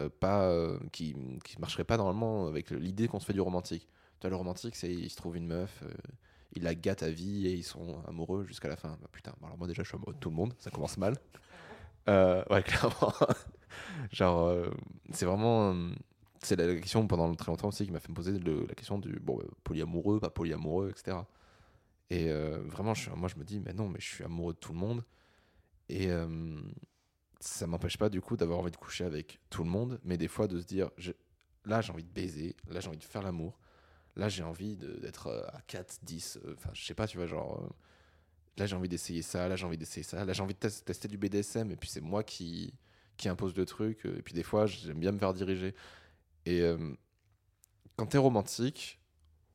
euh, pas. euh, qui, qui marcheraient pas normalement avec l'idée qu'on se fait du romantique. Tu vois, le romantique, c'est il se trouve une meuf, il la gâte à vie et ils sont amoureux jusqu'à la fin. Bah, putain, alors moi déjà je suis amoureux de tout le monde, ça commence mal. Ouais, clairement. Genre, c'est vraiment. C'est la question pendant très longtemps aussi qui m'a fait me poser la question du bon, euh, polyamoureux, pas polyamoureux, etc. Et euh, vraiment, moi je me dis, mais non, mais je suis amoureux de tout le monde. Et euh, ça m'empêche pas du coup d'avoir envie de coucher avec tout le monde, mais des fois de se dire, là j'ai envie de baiser, là j'ai envie de faire l'amour, là j'ai envie d'être euh, à 4, 10, euh, enfin je sais pas, tu vois, genre. là j'ai envie d'essayer ça, là j'ai envie d'essayer ça, là j'ai envie de tes- tester du BDSM, et puis c'est moi qui, qui impose le truc, et puis des fois j'aime bien me faire diriger. Et euh, quand t'es romantique,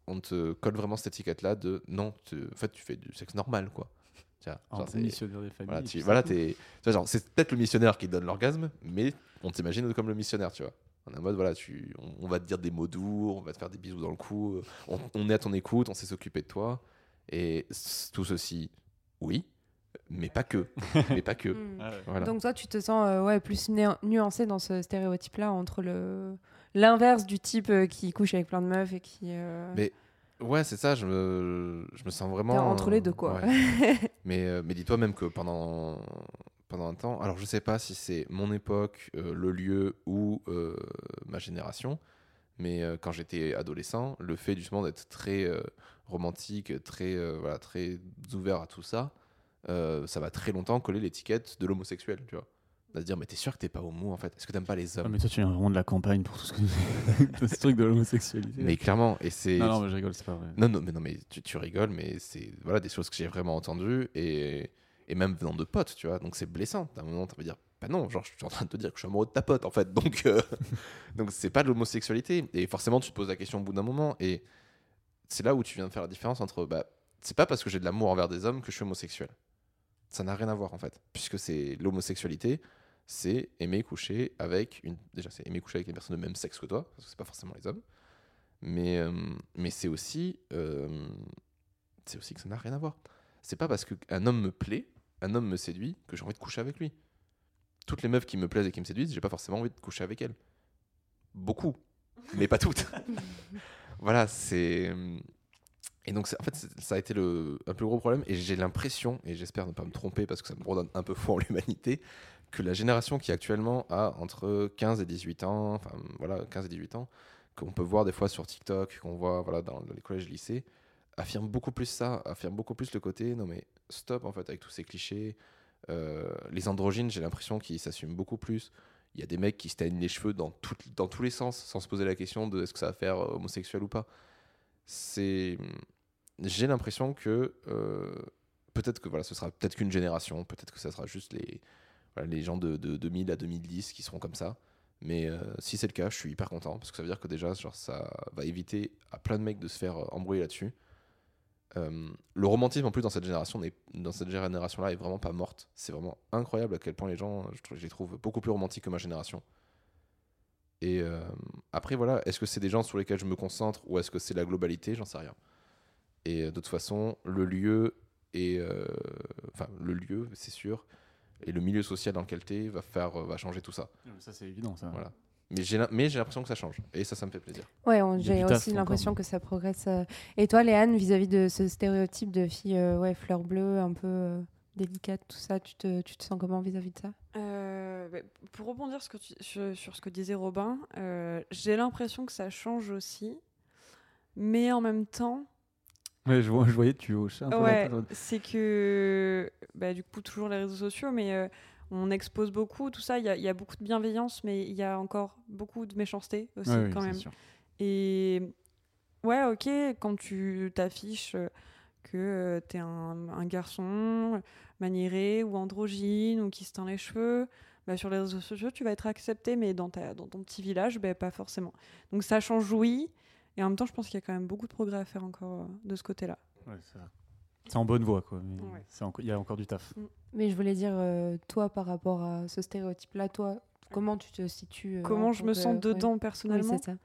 on te colle vraiment cette étiquette-là de non, tu- en fait tu fais du sexe normal, quoi. Tiens, genre, c'est- missionnaire des familles. voilà, et tu, puis voilà, c'est t'es- tu vois, genre, c'est peut-être le missionnaire qui donne l'orgasme, mais on t'imagine comme le missionnaire, tu vois. On est en mode, voilà, tu, on, on va te dire des mots doux, on va te faire des bisous dans le cou, euh, on, on est à ton écoute, on sait s'occuper de toi. Et c- tout ceci, oui, mais pas que. mais pas que. Tout. Ah ouais. Voilà. Donc toi, tu te sens euh, ouais, plus nu- nuancé dans ce stéréotype-là entre le l'inverse du type euh, qui couche avec plein de meufs et qui... euh, Mais Ouais, c'est ça, je me, je me sens vraiment. Entre les deux, quoi. ouais. mais euh, mais dis-toi même que pendant, pendant un temps, alors je sais pas si c'est mon époque, euh, le lieu ou euh, ma génération, mais euh, quand j'étais adolescent, le fait justement d'être très romantique, très, voilà, très ouvert à tout ça, ça va très longtemps coller l'étiquette de l'homosexuel, tu vois. Va se dire, mais t'es sûr que t'es pas homo en fait? Est-ce que t'aimes pas les Ah, hommes mais toi, tu viens vraiment de la campagne pour tout ce, que... ce truc de l'homosexualité. Mais clairement, et c'est. Non, non, mais je rigole, c'est pas vrai. Non, non, mais, non, mais tu, tu rigoles, mais c'est voilà, des choses que j'ai vraiment entendues et, et même venant de potes, tu vois. Donc c'est blessant. D'un moment, tu vas dire, bah non, genre, je suis en train de te dire que je suis amoureux de ta pote, en fait. Donc, euh, donc c'est pas de l'homosexualité. Et forcément, tu te poses la question au bout d'un moment. Et c'est là où tu viens de faire la différence entre, bah, c'est pas parce que j'ai de l'amour envers des hommes que je suis homosexuel. Ça n'a rien à voir, en fait. Puisque c'est l'homosexualité, c'est aimer coucher avec une. Déjà, c'est aimer coucher avec une personne de même sexe que toi, parce que c'est pas forcément les hommes. Mais, euh, mais c'est aussi, euh, c'est aussi que ça n'a rien à voir. C'est pas parce qu'un homme me plaît, un homme me séduit, que j'ai envie de coucher avec lui. Toutes les meufs qui me plaisent et qui me séduisent, j'ai pas forcément envie de coucher avec elles. Beaucoup, mais pas toutes. voilà, c'est. Et donc, en fait, ça a été le, un plus gros problème. Et j'ai l'impression, et j'espère ne pas me tromper parce que ça me redonne un peu foi en l'humanité, que la génération qui actuellement a entre 15 et 18 ans, enfin voilà, 15 et 18 ans, qu'on peut voir des fois sur TikTok, qu'on voit voilà, dans les collèges lycées, affirme beaucoup plus ça, affirme beaucoup plus le côté non mais stop en fait avec tous ces clichés. Euh, les androgynes, j'ai l'impression qu'ils s'assument beaucoup plus. Il y a des mecs qui se teignent les cheveux dans, tout- dans tous les sens sans se poser la question de est-ce que ça va faire euh, homosexuel ou pas. C'est, j'ai l'impression que euh, peut-être que voilà, ce sera peut-être qu'une génération, peut-être que ça sera juste les, les gens de, de 2000 à 2010 qui seront comme ça. Mais euh, si c'est le cas, je suis hyper content parce que ça veut dire que déjà, genre, ça va éviter à plein de mecs de se faire euh, embrouiller là-dessus. Euh, le romantisme en plus dans cette génération, dans cette génération-là, est vraiment pas morte. C'est vraiment incroyable à quel point les gens, je, les trouve beaucoup plus romantiques que ma génération. Et après, voilà, est-ce que c'est des gens sur lesquels je me concentre ou est-ce que c'est la globalité? J'en sais rien. Et de toute façon, le lieu et enfin le lieu, c'est sûr, et le milieu social dans lequel tu es va faire, va changer tout ça. Ça, c'est évident, ça. Voilà. Mais j'ai l'im- mais j'ai l'impression que ça change et ça, ça me fait plaisir. Ouais, j'ai aussi l'impression que ça progresse. euh. Et toi, Léane, vis-à-vis de ce stéréotype de fille euh, ouais, fleur bleue, un peu euh, délicate, tout ça, tu te, tu te sens comment vis-à-vis de ça? Euh, bah, pour rebondir ce que tu- sur, sur ce que disait Robin, euh, j'ai l'impression que ça change aussi, mais en même temps, Ouais, je, voyais, tu hochais un peu ouais, c'est que bah, du coup toujours les réseaux sociaux, mais euh, on expose beaucoup, tout ça. Il y, a- il y a beaucoup de bienveillance, mais il y a encore beaucoup de méchanceté aussi Ouais, quand même. sûr. Et ouais, ok, quand tu t'affiches euh, que tu es un, un garçon maniéré ou androgyne ou qui se teint les cheveux, bah, sur les réseaux sociaux, tu vas être accepté, mais dans, ta, dans ton petit village, bah, pas forcément. Donc ça change, oui. Et en même temps, je pense qu'il y a quand même beaucoup de progrès à faire encore euh, de ce côté-là. Ouais, c'est ça. C'est en bonne voie, quoi. mais Ouais. Il y a encore du taf. Mais je voulais dire, euh, toi, par rapport à ce stéréotype-là, toi, comment tu te situes euh, Comment en je me sens dedans Oui, personnellement c'est ça.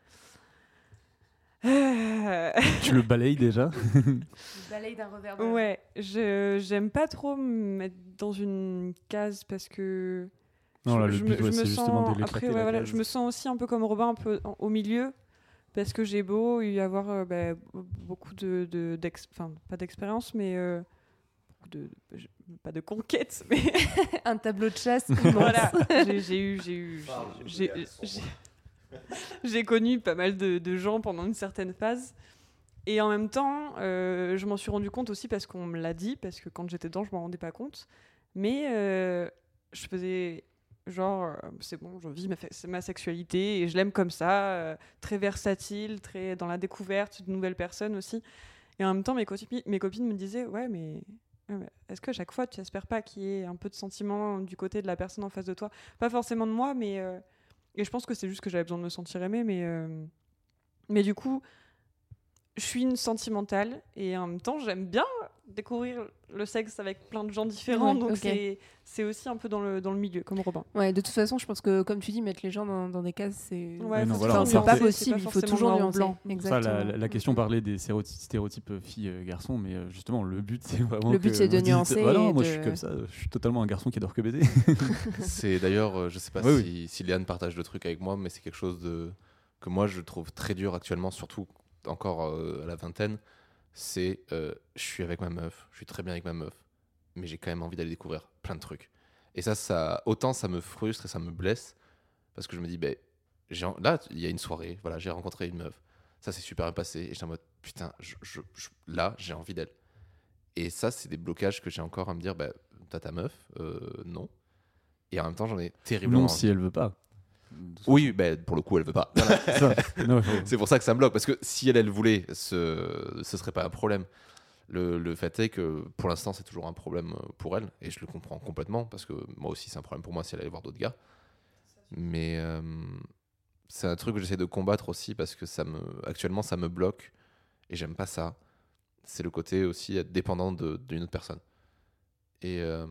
tu le balayes déjà? Le balai d'un revers de. Ouais, je j'aime pas trop me mettre dans une case parce que Non, là, je, le je but, ouais, je me c'est justement sens de après ouais, la voilà, case. je me sens aussi un peu comme Robin un peu en- au milieu parce que j'ai beau y avoir euh, bah, beaucoup de de- d'ex- enfin pas d'expérience mais euh, beaucoup de je- pas de conquête mais Un tableau de chasse. voilà j'ai j'ai eu j'ai eu j'ai- j'ai- j'ai connu pas mal de, de gens pendant une certaine phase. Et en même temps, euh, je m'en suis rendu compte aussi parce qu'on me l'a dit, parce que quand j'étais dedans, je m'en rendais pas compte. Mais euh, je faisais genre, euh, c'est bon, je vis ma, ma sexualité et je l'aime comme ça, euh, très versatile, très dans la découverte de nouvelles personnes aussi. Et en même temps, mes, copines mes copines me disaient, ouais, mais est-ce que chaque fois, tu espères pas qu'il y ait un peu de sentiment du côté de la personne en face de toi? Pas forcément de moi, mais. euh, et je pense que c'est juste que j'avais besoin de me sentir aimée, mais. Mais du coup, je suis une sentimentale et en même temps, j'aime bien découvrir le sexe avec plein de gens différents. Ouais, donc ok. c'est- c'est aussi un peu dans le, dans le milieu, comme Robin. Ouais, de toute façon, je pense que, comme tu dis, mettre les gens dans, dans des cases, c'est Ouais, voilà, pas possible. Il faut toujours nuancer. blanc. Ça, Exactement. la, la- la question parlait des stéréotypes, euh, filles-garçons, mais euh, justement, le but, c'est vraiment. Le but, c'est de dites, nuancer moi, de- je suis comme ça, je suis totalement un garçon qui adore que baiser. C'est d'ailleurs, euh, je sais pas Oui, si, si Léane partage le truc avec moi, mais c'est quelque chose de, que moi je trouve très dur actuellement, surtout encore euh, à la vingtaine. C'est euh, je suis avec ma meuf, je suis très bien avec ma meuf, mais j'ai quand même envie d'aller découvrir plein de trucs. Et ça, ça, autant ça me frustre et ça me blesse, parce que je me dis, ben, là, il y a une soirée, voilà, j'ai rencontré une meuf. ça s'est super bien passé. Et j'étais en mode, putain, je- je- je- là, j'ai envie d'elle. Et ça, c'est des blocages que j'ai encore à me dire, bah, t'as ta meuf Euh, Non. Et en même temps, j'en ai terriblement. Non, envie. si elle veut pas. Oui, bah, pour le coup, elle veut pas. Voilà. C'est pour ça que ça me bloque, parce que si elle, elle voulait, ce, ce serait pas un problème. Le, le fait est que pour l'instant, c'est toujours un problème euh, pour elle, et je le comprends complètement, parce que moi aussi, c'est un problème pour moi si elle allait voir d'autres gars. Mais euh, c'est un truc que j'essaie de combattre aussi, parce que ça me, actuellement, ça me bloque, et j'aime pas ça. C'est le côté aussi être dépendant d'une autre personne. Et euh,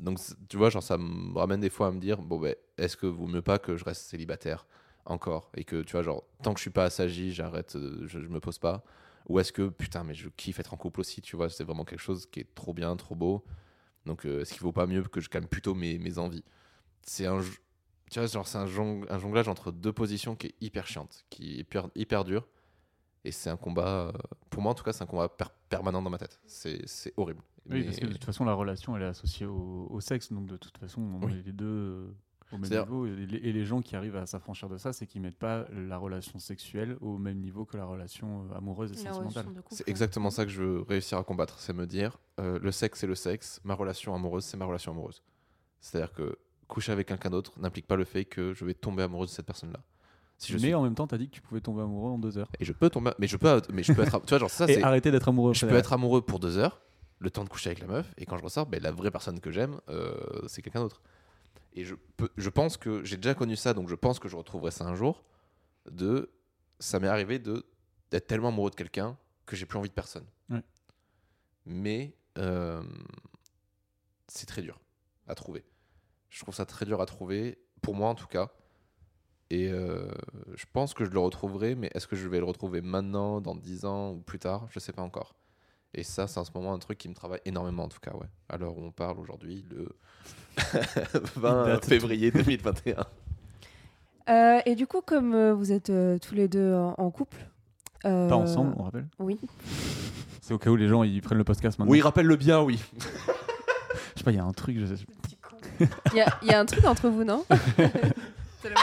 donc, tu vois, genre, ça me ramène des fois à me dire, bon, ben, est-ce que vaut mieux pas que je reste célibataire encore et que tu vois genre tant que je suis pas assagi j'arrête euh, je, je me pose pas? Ou est-ce que putain mais je kiffe être en couple aussi tu vois c'est vraiment quelque chose qui est trop bien trop beau. Donc euh, est-ce qu'il vaut pas mieux que je calme plutôt mes, mes envies? C'est un tu vois genre c'est un, jong- un jonglage entre deux positions qui est hyper chiante qui est hyper, hyper dur et c'est un combat euh, pour moi en tout cas c'est un combat per- permanent dans ma tête c'est horrible Oui, Mais- parce que de toute façon, la relation, elle est associée au, au sexe, donc de toute façon, on Oui. est les deux euh, au même niveau. Et les, et les gens qui arrivent à s'affranchir de ça, c'est qu'ils mettent pas la relation sexuelle au même niveau que la relation euh, amoureuse et La sentimentale. C'est ouais. exactement ça que je veux réussir à combattre, c'est me dire euh, le sexe c'est le sexe, ma relation amoureuse c'est ma relation amoureuse. C'est-à-dire que coucher avec quelqu'un d'autre n'implique pas le fait que je vais tomber amoureuse de cette personne-là. Si je mais suis- en même temps, tu as dit que tu pouvais tomber amoureux en deux heures. et je peux tomber, mais je peux, mais je peux être, tu vois genre ça et c'est, arrêter d'être amoureux. je peux être amoureux pour deux heures, le temps de coucher avec la meuf, et quand je ressors, ben, la vraie personne que j'aime euh, c'est quelqu'un d'autre. Et je peux, je pense que j'ai déjà connu ça, donc je pense que je retrouverai ça un jour. De, ça m'est arrivé de d'être tellement amoureux de quelqu'un que j'ai plus envie de personne. Ouais. Mais euh, c'est très dur à trouver. Je trouve ça très dur à trouver, pour moi en tout cas. Et euh, je pense que je le retrouverai, mais est-ce que je vais le retrouver maintenant, dans 10 ans ou plus tard? Je sais pas encore. Et ça, c'est en ce moment un truc qui me travaille énormément en tout cas, ouais. À l'heure où on parle aujourd'hui, le 20 date. février 2021. Euh, et du coup, comme euh, vous êtes euh, tous les deux en, en couple. euh, Pas ensemble, on rappelle? Oui. C'est au cas où les gens ils prennent le podcast maintenant. Oui, rappelle-le bien, oui. Je sais pas, il y a un truc. Je sais- Il y, a- il y a un truc entre vous, non? C'est mot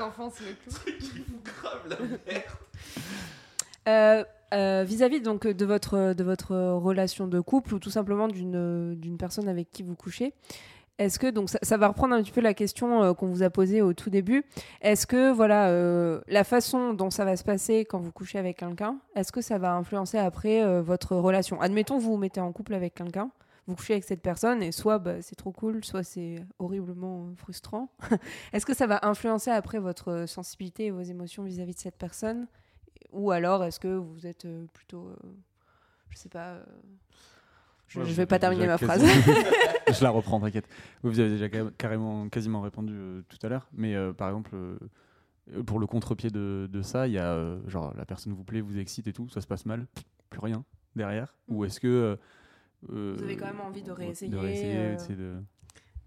qu'enfance le clou. Euh, euh, Vis-à-vis donc de votre de votre relation de couple ou tout simplement d'une d'une personne avec qui vous couchez, est-ce que donc ça, ça va reprendre un petit peu la question euh, qu'on vous a posée au tout début. Est-ce que voilà euh, la façon dont ça va se passer quand vous couchez avec quelqu'un, est-ce que ça va influencer après euh, votre relation? Admettons vous vous mettez en couple avec quelqu'un, vous couchez avec cette personne et soit bah, c'est trop cool, soit c'est horriblement euh, frustrant. est-ce que ça va influencer après votre sensibilité et vos émotions vis-à-vis de cette personne? Ou alors est-ce que vous êtes euh, plutôt euh, je sais pas euh, je, Ouais, vous vais pas terminer ma phrase. je la reprends, t'inquiète. Vous, avez déjà ca- carrément, quasiment répondu euh, tout à l'heure. Mais euh, par exemple, euh, euh, pour le contre-pied de, de ça, il y a euh, genre la personne vous plaît, vous excite et tout, ça se passe mal, plus rien derrière? Ou est-ce que. Euh, Vous avez quand même envie de réessayer, De réessayer, euh, de-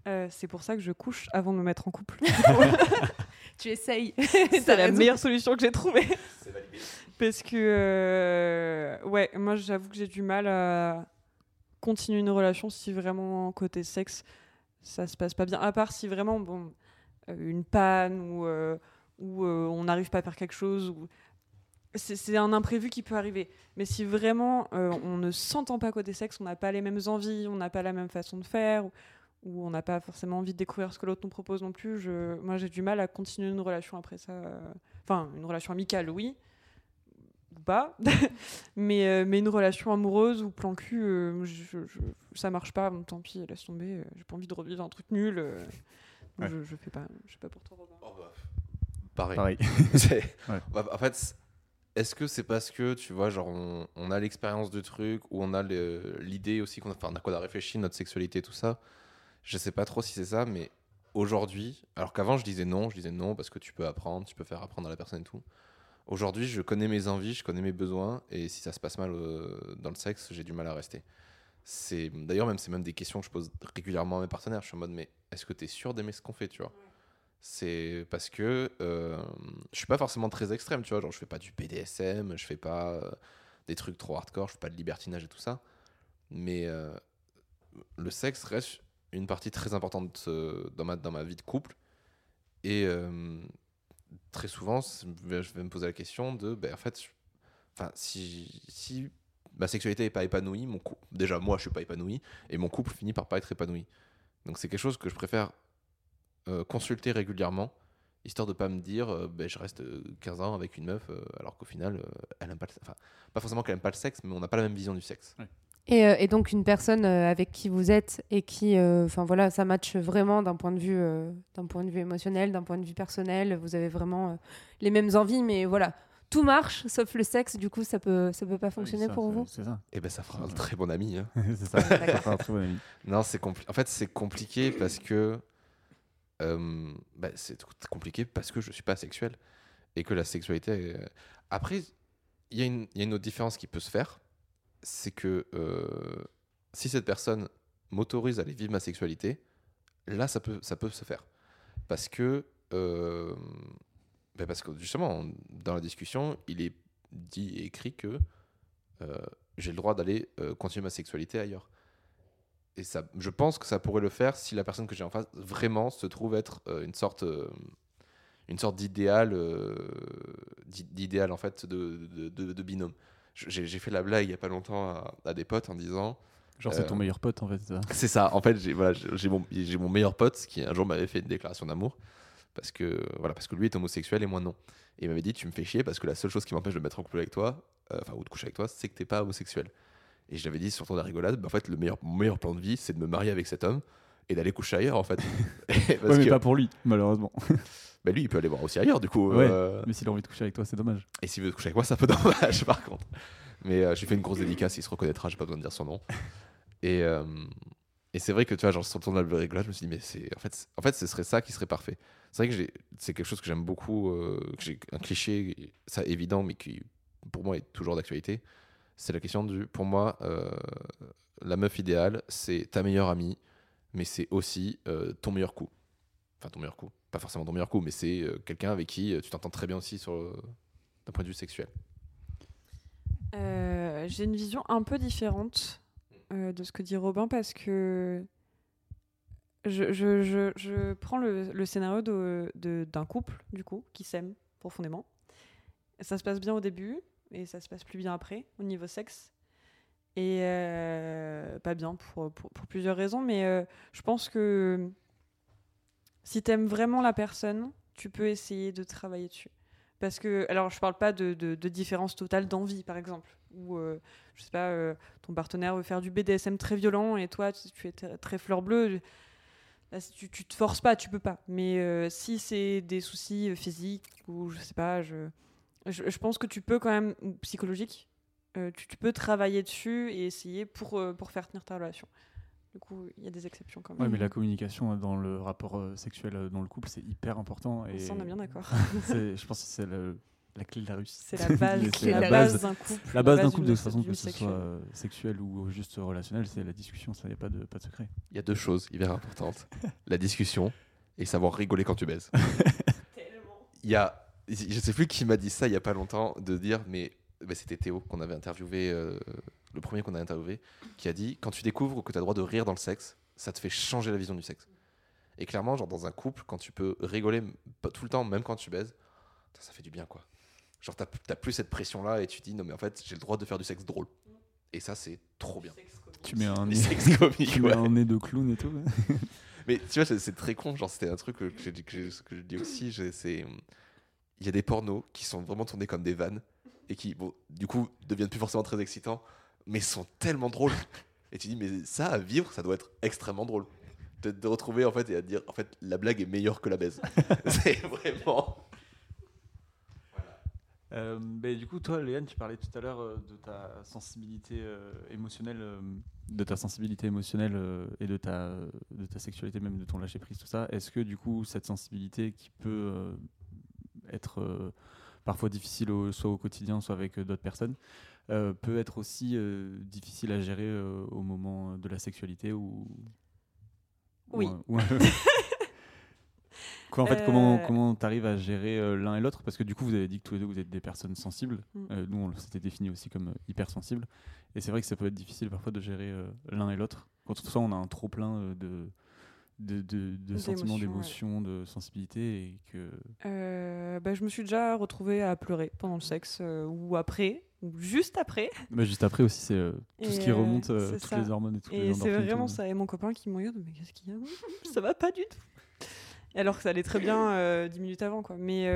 Euh, c'est pour ça que je couche avant de me mettre en couple. tu essayes. c'est la meilleure solution que j'ai trouvée. Parce que, euh, ouais, moi j'avoue que j'ai du mal à continuer une relation si vraiment côté sexe ça se passe pas bien. À part si vraiment, bon, une panne ou, euh, ou euh, on n'arrive pas à faire quelque chose. Ou... C'est un imprévu qui peut arriver. Mais si vraiment euh, on ne s'entend pas côté sexe, on n'a pas les mêmes envies, on n'a pas la même façon de faire, ou, ou on n'a pas forcément envie de découvrir ce que l'autre nous propose non plus, je, moi j'ai du mal à continuer une relation après ça. euh, Enfin, une relation amicale, oui, ou pas. mais, euh, mais une relation amoureuse ou plan cul, euh, je, je- ça marche pas. Bon, tant pis, laisse tomber. euh, J'ai pas envie de revivre un truc nul. euh, Ouais. je, je fais pas, je sais pas pour toi, Robin. Oh, bah, Pareil. Pareil. C'est- Ouais. Bah, En fait, est-ce que c'est parce que, tu vois, genre, on, a l'expérience du truc, ou on a l'idée aussi qu'on a, enfin, qu'on a réfléchi, notre sexualité, tout ça Je sais pas trop si c'est ça, mais aujourd'hui, alors qu'avant, je disais non, je disais non parce que tu peux apprendre, tu peux faire apprendre à la personne et tout. Aujourd'hui, je connais mes envies, je connais mes besoins, et si ça se passe mal euh, dans le sexe, j'ai du mal à rester. C'est d'ailleurs même c'est même des questions que je pose régulièrement à mes partenaires. Je suis en mode mais est-ce que tu es sûr d'aimer ce qu'on fait, tu vois? C'est parce que euh, je suis pas forcément très extrême, tu vois, genre je fais pas du BDSM, je fais pas euh, des trucs trop hardcore, je fais pas de libertinage et tout ça. Mais euh, le sexe reste une partie très importante euh, dans ma dans ma vie de couple et très souvent, c'est- je vais me poser la question de, ben, en fait, enfin, si, si ma sexualité n'est pas épanouie, mon déjà moi je suis pas épanoui, et mon couple finit par pas être épanoui. Donc c'est quelque chose que je préfère consulter régulièrement, histoire de pas me dire euh, ben, je reste euh, 15 ans avec une meuf, euh, alors qu'au final, euh, elle aime pas le Enfin, pas forcément qu'elle aime pas le sexe, mais on n'a pas la même vision du sexe. Et, euh, et donc une personne euh, avec qui vous êtes et qui, euh, enfin voilà, ça match vraiment d'un point de vue, euh, d'un point de vue émotionnel, d'un point de vue personnel. Vous avez vraiment euh, les mêmes envies, mais voilà, tout marche sauf le sexe. Du coup, ça peut, ça peut pas fonctionner Oui, ça, pour vous? C'est ça. Et ben ça fera un très bon ami. hein. c'est ça. Ça fera un très bon ami. Non, c'est En fait, c'est compliqué parce que. Euh, bah, c'est compliqué parce que je suis pas sexuel. Et que la sexualité. euh, Après, il y, a une- autre différence qui peut se faire. C'est que euh, si cette personne m'autorise à aller vivre ma sexualité, là, ça peut, se faire. Parce que. bah, parce que justement, dans la discussion, il est dit et écrit que j'ai le droit d'aller continuer ma sexualité ailleurs. Et ça, je pense que ça pourrait le faire si la personne que j'ai en face vraiment se trouve être euh, une sorte, euh, une sorte d'idéal, euh, d'i- d'idéal en fait de, de, de- de binôme. J'ai j'ai fait la blague il y a pas longtemps à, à des potes en disant, Genre, c'est ton meilleur pote en fait. c'est ça. En fait, j'ai voilà, mon, j'ai mon meilleur pote qui un jour m'avait fait une déclaration d'amour parce que voilà, parce que lui est homosexuel et moi non. Et il m'avait dit, tu me fais chier parce que la seule chose qui m'empêche de me mettre en couple avec toi, enfin ou de coucher avec toi, c'est que t'es pas homosexuel. Et je l'avais dit sur ton de la rigolade, bah, en fait, le meilleur, mon meilleur plan de vie, c'est de me marier avec cet homme et d'aller coucher ailleurs, en fait. Parce Ouais, mais que pas pour lui, malheureusement. bah, lui, il peut aller voir aussi ailleurs, du coup. Ouais. euh, mais s'il a envie de coucher avec toi, c'est dommage. et s'il veut coucher avec moi, c'est un peu dommage, par contre. Mais euh, j'ai fait une grosse dédicace, il se reconnaîtra, j'ai pas besoin de dire son nom. Et, euh, et c'est vrai que, tu vois, genre, sur ton de la rigolade, je me suis dit, mais c'est, en, fait, en fait, ce serait ça qui serait parfait. C'est vrai que j'ai, c'est quelque chose que j'aime beaucoup, que j'ai un cliché, ça évident, mais qui, pour moi, est toujours d'actualité. C'est la question du, pour moi, euh, la meuf idéale, c'est ta meilleure amie, mais c'est aussi euh, ton meilleur coup. Enfin, ton meilleur coup. Pas forcément ton meilleur coup, mais c'est euh, quelqu'un avec qui tu t'entends très bien aussi sur, d'un point de vue sexuel. J'ai une vision un peu différente de ce que dit Robin parce que je, je, je, je prends le, le scénario de- de- d'un couple, du coup, qui s'aime profondément. Ça se passe bien au début et ça se passe plus bien après au niveau sexe. Et euh, pas bien pour, pour, plusieurs raisons, mais euh, je pense que si t'aimes vraiment la personne, tu peux essayer de travailler dessus. Parce que, alors je parle pas de, de, différence totale d'envie, par exemple, où, euh, je sais pas, euh, ton partenaire veut faire du BDSM très violent et toi, tu, es très, fleur bleue. Si tu, tu te forces pas, tu peux pas. Mais si c'est des soucis physiques ou je sais pas, je, je, je pense que tu peux quand même, ou psychologiques, euh, tu, tu peux travailler dessus et essayer pour, euh, pour faire tenir ta relation. Du coup, il y a des exceptions quand Ouais, même. mais la communication dans le rapport euh, sexuel dans le couple, c'est hyper important. Et Ça, on est bien d'accord. je pense que c'est le- la clé de la réussite. C'est la base, la la base base. d'un couple. La base d'un couple, de toute façon, que ce soit sexuelle. euh, sexuel ou juste relationnel, c'est la discussion, ça n'y a pas de, pas de secret. Il y a deux choses hyper importantes la discussion et savoir rigoler quand tu baises. Il y a, je sais plus qui m'a dit ça il y a pas longtemps, de dire, mais bah, c'était Théo qu'on avait interviewé, euh, le premier qu'on a interviewé, qui a dit quand tu découvres que tu as le droit de rire dans le sexe, ça te fait changer la vision du sexe. Et clairement, genre dans un couple, quand tu peux rigoler tout le temps, même quand tu baises, ça, ça fait du bien quoi. Genre t'as t'as plus cette pression là et tu te dis non mais en fait j'ai le droit de faire du sexe drôle. Et ça c'est trop bien. Tu mets un nez, sexe comique, tu mets ouais. un nez de clown et tout. ouais. Mais tu vois, c'est- c'est très con. Genre, c'était un truc que j'ai dit, que que je dis aussi. C'est, il y a des pornos qui sont vraiment tournés comme des vannes et qui, bon, du coup, deviennent plus forcément très excitants, mais sont tellement drôles. Et tu dis, mais ça à vivre, ça doit être extrêmement drôle. De, de retrouver en fait et à te dire, en fait, la blague est meilleure que la baise. c'est vraiment. Euh, ben, du coup, toi, Léane, tu parlais tout à l'heure euh, de ta sensibilité euh, émotionnelle, euh, de ta sensibilité émotionnelle euh, et de ta, de ta sexualité, même de ton lâcher prise, tout ça. Est-ce que du coup, cette sensibilité qui peut euh, être euh, parfois difficile, au- soit au quotidien, soit avec euh, d'autres personnes, euh, peut être aussi difficile à gérer au moment de la sexualité ou ou Oui. ou en fait, comment Euh, comment t'arrives à gérer euh, l'un et l'autre? Parce que du coup, vous avez dit que tous les deux vous êtes des personnes sensibles. Mm. Euh, nous, on s'était défini aussi comme hypersensibles. Et c'est vrai que ça peut être difficile parfois de gérer l'un et l'autre. Quand ça, on a un trop plein de de, de, de sentiments, D'émotions, de sensibilité et que Euh, bah, je me suis déjà retrouvée à pleurer pendant le sexe euh, ou après, ou juste après. Bah, juste après aussi, c'est euh, tout ce qui remonte, toutes ça. les hormones et tout. Et c'est vraiment ça. Et mon copain qui me regarde, mais qu'est-ce qu'il y a Ça va pas du tout. Alors que ça allait très bien dix minutes avant, quoi. Mais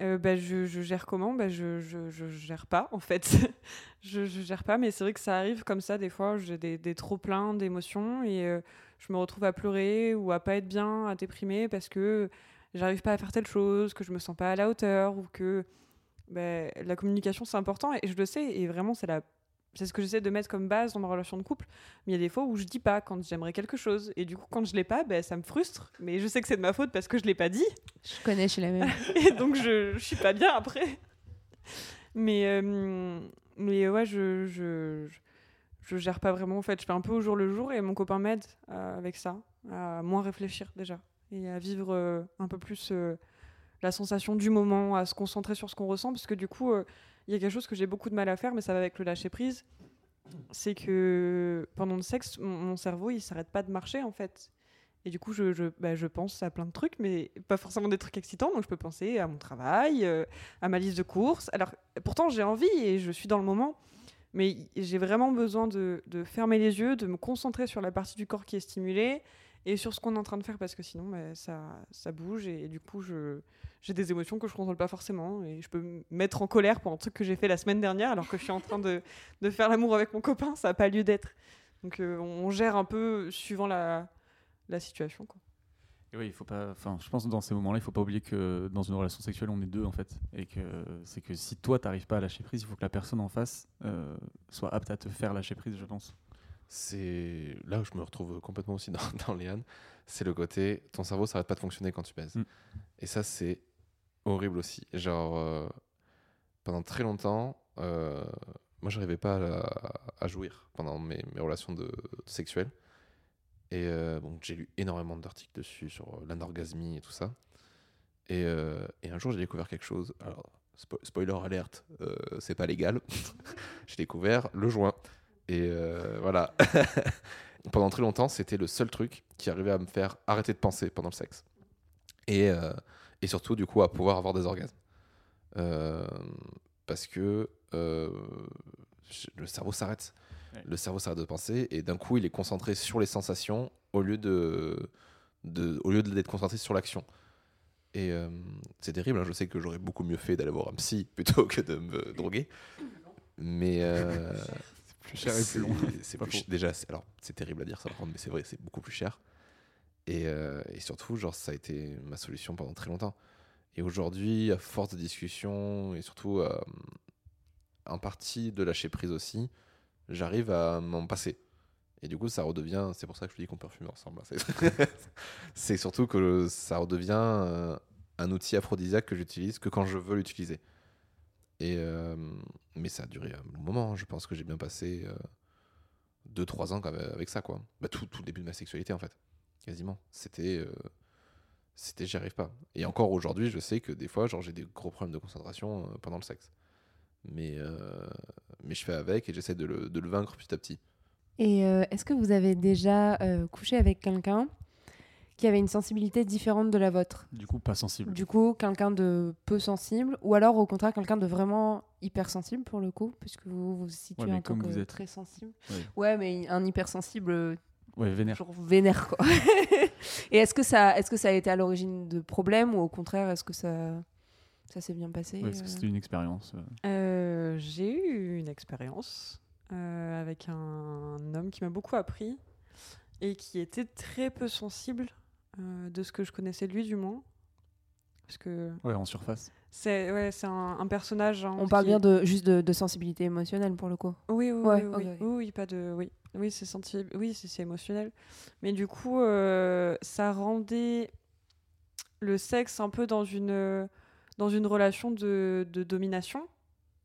euh, bah, je, je gère comment? Bah, je, je, gère pas, en fait. je, je gère pas, mais c'est vrai que ça arrive comme ça, des fois. J'ai des, des trop pleins d'émotions et euh, je me retrouve à pleurer ou à pas être bien, à déprimer parce que j'arrive pas à faire telle chose, que je me sens pas à la hauteur ou que bah, la communication c'est important et je le sais et vraiment c'est la c'est ce que j'essaie de mettre comme base dans ma relation de couple mais il y a des fois où je dis pas quand j'aimerais quelque chose. Et du coup quand je l'ai pas bah, ça me frustre mais je sais que c'est de ma faute parce que je l'ai pas dit. Je connais, je suis la même. et donc je, je suis pas bien après. Mais euh, mais ouais je, je je je gère pas vraiment en fait. Je fais un peu au jour le jour et mon copain m'aide euh, avec ça à moins réfléchir déjà et à vivre euh, un peu plus la sensation du moment, à se concentrer sur ce qu'on ressent, parce que du coup, il y a quelque chose que j'ai beaucoup de mal à faire, mais ça va avec le lâcher prise. C'est que pendant le sexe, mon, cerveau, il s'arrête pas de marcher en fait. Et du coup, je, bah, je pense à plein de trucs, mais pas forcément des trucs excitants. Donc, je peux penser à mon travail, euh, à ma liste de courses. Alors, pourtant, j'ai envie et je suis dans le moment. Mais j'ai vraiment besoin de fermer les yeux, de me concentrer sur la partie du corps qui est stimulée et sur ce qu'on est en train de faire parce que sinon bah, ça, ça bouge et, du coup j'ai des émotions que je contrôle pas forcément et je peux me mettre en colère pour un truc que j'ai fait la semaine dernière alors que je suis en train de, de faire l'amour avec mon copain, ça n'a pas lieu d'être. Donc euh, on, on gère un peu suivant la, la situation. Quoi. Et oui, il faut pas. Enfin, je pense que dans ces moments-là, il faut pas oublier que dans une relation sexuelle, on est deux en fait, et que c'est que si toi t'arrives pas à lâcher prise, il faut que la personne en face euh, soit apte à te faire lâcher prise, je pense. C'est là où je me retrouve complètement aussi dans, dans Léane. C'est le côté ton cerveau s'arrête pas de fonctionner quand tu baises. Mm. Et ça, c'est horrible aussi. Genre, euh, pendant très longtemps, euh, moi, j'arrivais pas à, à jouir pendant mes, mes relations de, sexuelles. Et euh, bon, j'ai lu énormément d'articles dessus sur euh, l'anorgasmie et tout ça. Et, euh, et un jour, j'ai découvert quelque chose. Alors, spo- spoiler alerte, c'est pas légal. j'ai découvert le joint. Et euh, voilà. pendant très longtemps, c'était le seul truc qui arrivait à me faire arrêter de penser pendant le sexe. Et, euh, et surtout, du coup, à pouvoir avoir des orgasmes. Euh, parce que le cerveau s'arrête. Ouais. Le cerveau s'arrête de penser et d'un coup, il est concentré sur les sensations au lieu de, de au lieu d'être concentré sur l'action. Et c'est terrible. hein. Je sais que j'aurais beaucoup mieux fait d'aller voir un psy plutôt que de me droguer. Mais Plus cher et c'est- plus long. C'est déjà, alors c'est terrible à dire ça, par contre, mais c'est vrai, c'est beaucoup plus cher. Et, euh, et surtout, genre, ça a été ma solution pendant très longtemps. Et aujourd'hui, à force de discussion et surtout euh, en partie de lâcher prise aussi, j'arrive à m'en passer. Et du coup, ça redevient. C'est pour ça que je dis qu'on peut fumer ensemble. hein. C'est- C'est surtout que ça redevient euh, un outil aphrodisiaque que j'utilise que quand je veux l'utiliser. Et euh, mais ça a duré un bon moment. hein. Je pense que j'ai bien passé 2-3 ans quand même avec ça, quoi. Bah, tout, tout le début de ma sexualité, en fait. Quasiment. C'était. euh, c'était j'y arrive pas. Et encore aujourd'hui, je sais que des fois, genre, j'ai des gros problèmes de concentration euh, pendant le sexe. Mais, euh, mais je fais avec et j'essaie de le, de le vaincre petit à petit. Et euh, est-ce que vous avez déjà euh, couché avec quelqu'un qui avait une sensibilité différente de la vôtre Du coup, pas sensible. Du coup, quelqu'un de peu sensible, ou alors au contraire quelqu'un de vraiment hypersensible pour le coup, puisque vous vous situez Ouais, en tant comme que vous êtes- très sensible. Ouais. Ouais, mais un hypersensible, euh, Ouais, vénère. genre vénère quoi. Et est-ce que ça, est-ce que ça a été à l'origine de problèmes ou au contraire est-ce que ça, ça s'est bien passé Ouais, parce que euh c'était une expérience. euh. Euh, j'ai eu une expérience euh, avec un homme qui m'a beaucoup appris et qui était très peu sensible euh, de ce que je connaissais de lui du moins. Parce que Ouais, en surface. c'est ouais, c'est un, un personnage. hein, On parle qui- bien de juste de, de sensibilité émotionnelle pour le coup. Oui, oui, Ouais, oui, oui. pas de. Oui, oui c'est senti... oui, c'est émotionnel. Mais du coup, euh, ça rendait le sexe un peu dans une, dans une relation de, de domination.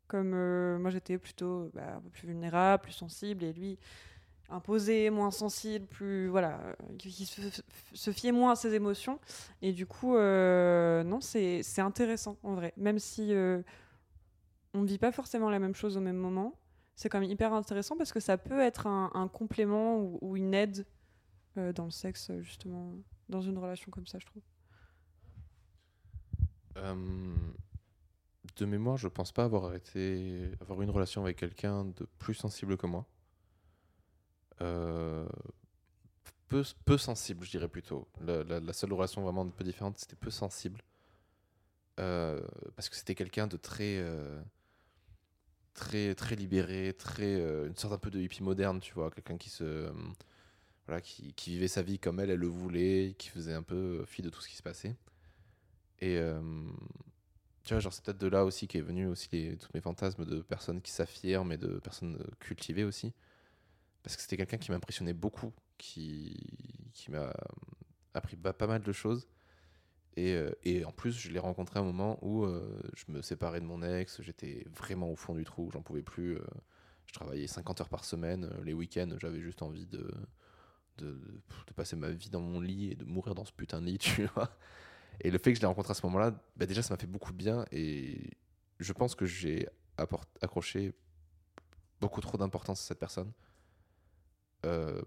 Comme euh, moi, j'étais plutôt bah, un peu plus vulnérable, plus sensible, et lui imposé, moins sensible, plus voilà, euh, qui se, fiait moins à ses émotions. Et du coup, euh, non, c'est intéressant en vrai, même si euh, on ne vit pas forcément la même chose au même moment c'est quand même hyper intéressant parce que ça peut être un, complément ou, une aide dans le sexe, justement, dans une relation comme ça, je trouve. De mémoire, je pense pas avoir été avoir une relation avec quelqu'un de plus sensible que moi. Euh, peu, sensible, je dirais plutôt. La, seule relation vraiment un peu différente, c'était peu sensible. Euh, parce que c'était quelqu'un de très, euh, très, très libéré, très, une sorte un peu de hippie moderne, tu vois. Quelqu'un qui se. voilà, qui, vivait sa vie comme elle, elle le voulait, qui faisait un peu fi de tout ce qui se passait. Et. tu vois, genre, c'est peut-être de là aussi qu'est venu aussi tous mes fantasmes de personnes qui s'affirment et de personnes cultivées aussi. Parce que c'était quelqu'un qui m'impressionnait beaucoup, qui, qui m'a appris pas, mal de choses. Et, euh, et en plus, je l'ai rencontré à un moment où euh, je me séparais de mon ex, j'étais vraiment au fond du trou, j'en pouvais plus. euh, je travaillais 50 heures par semaine, les week-ends, j'avais juste envie de, de, de passer ma vie dans mon lit et de mourir dans ce putain de lit, tu vois. Et le fait que je l'ai rencontré à ce moment-là, bah déjà, ça m'a fait beaucoup de bien et je pense que j'ai accroché beaucoup trop d'importance à cette personne. Euh,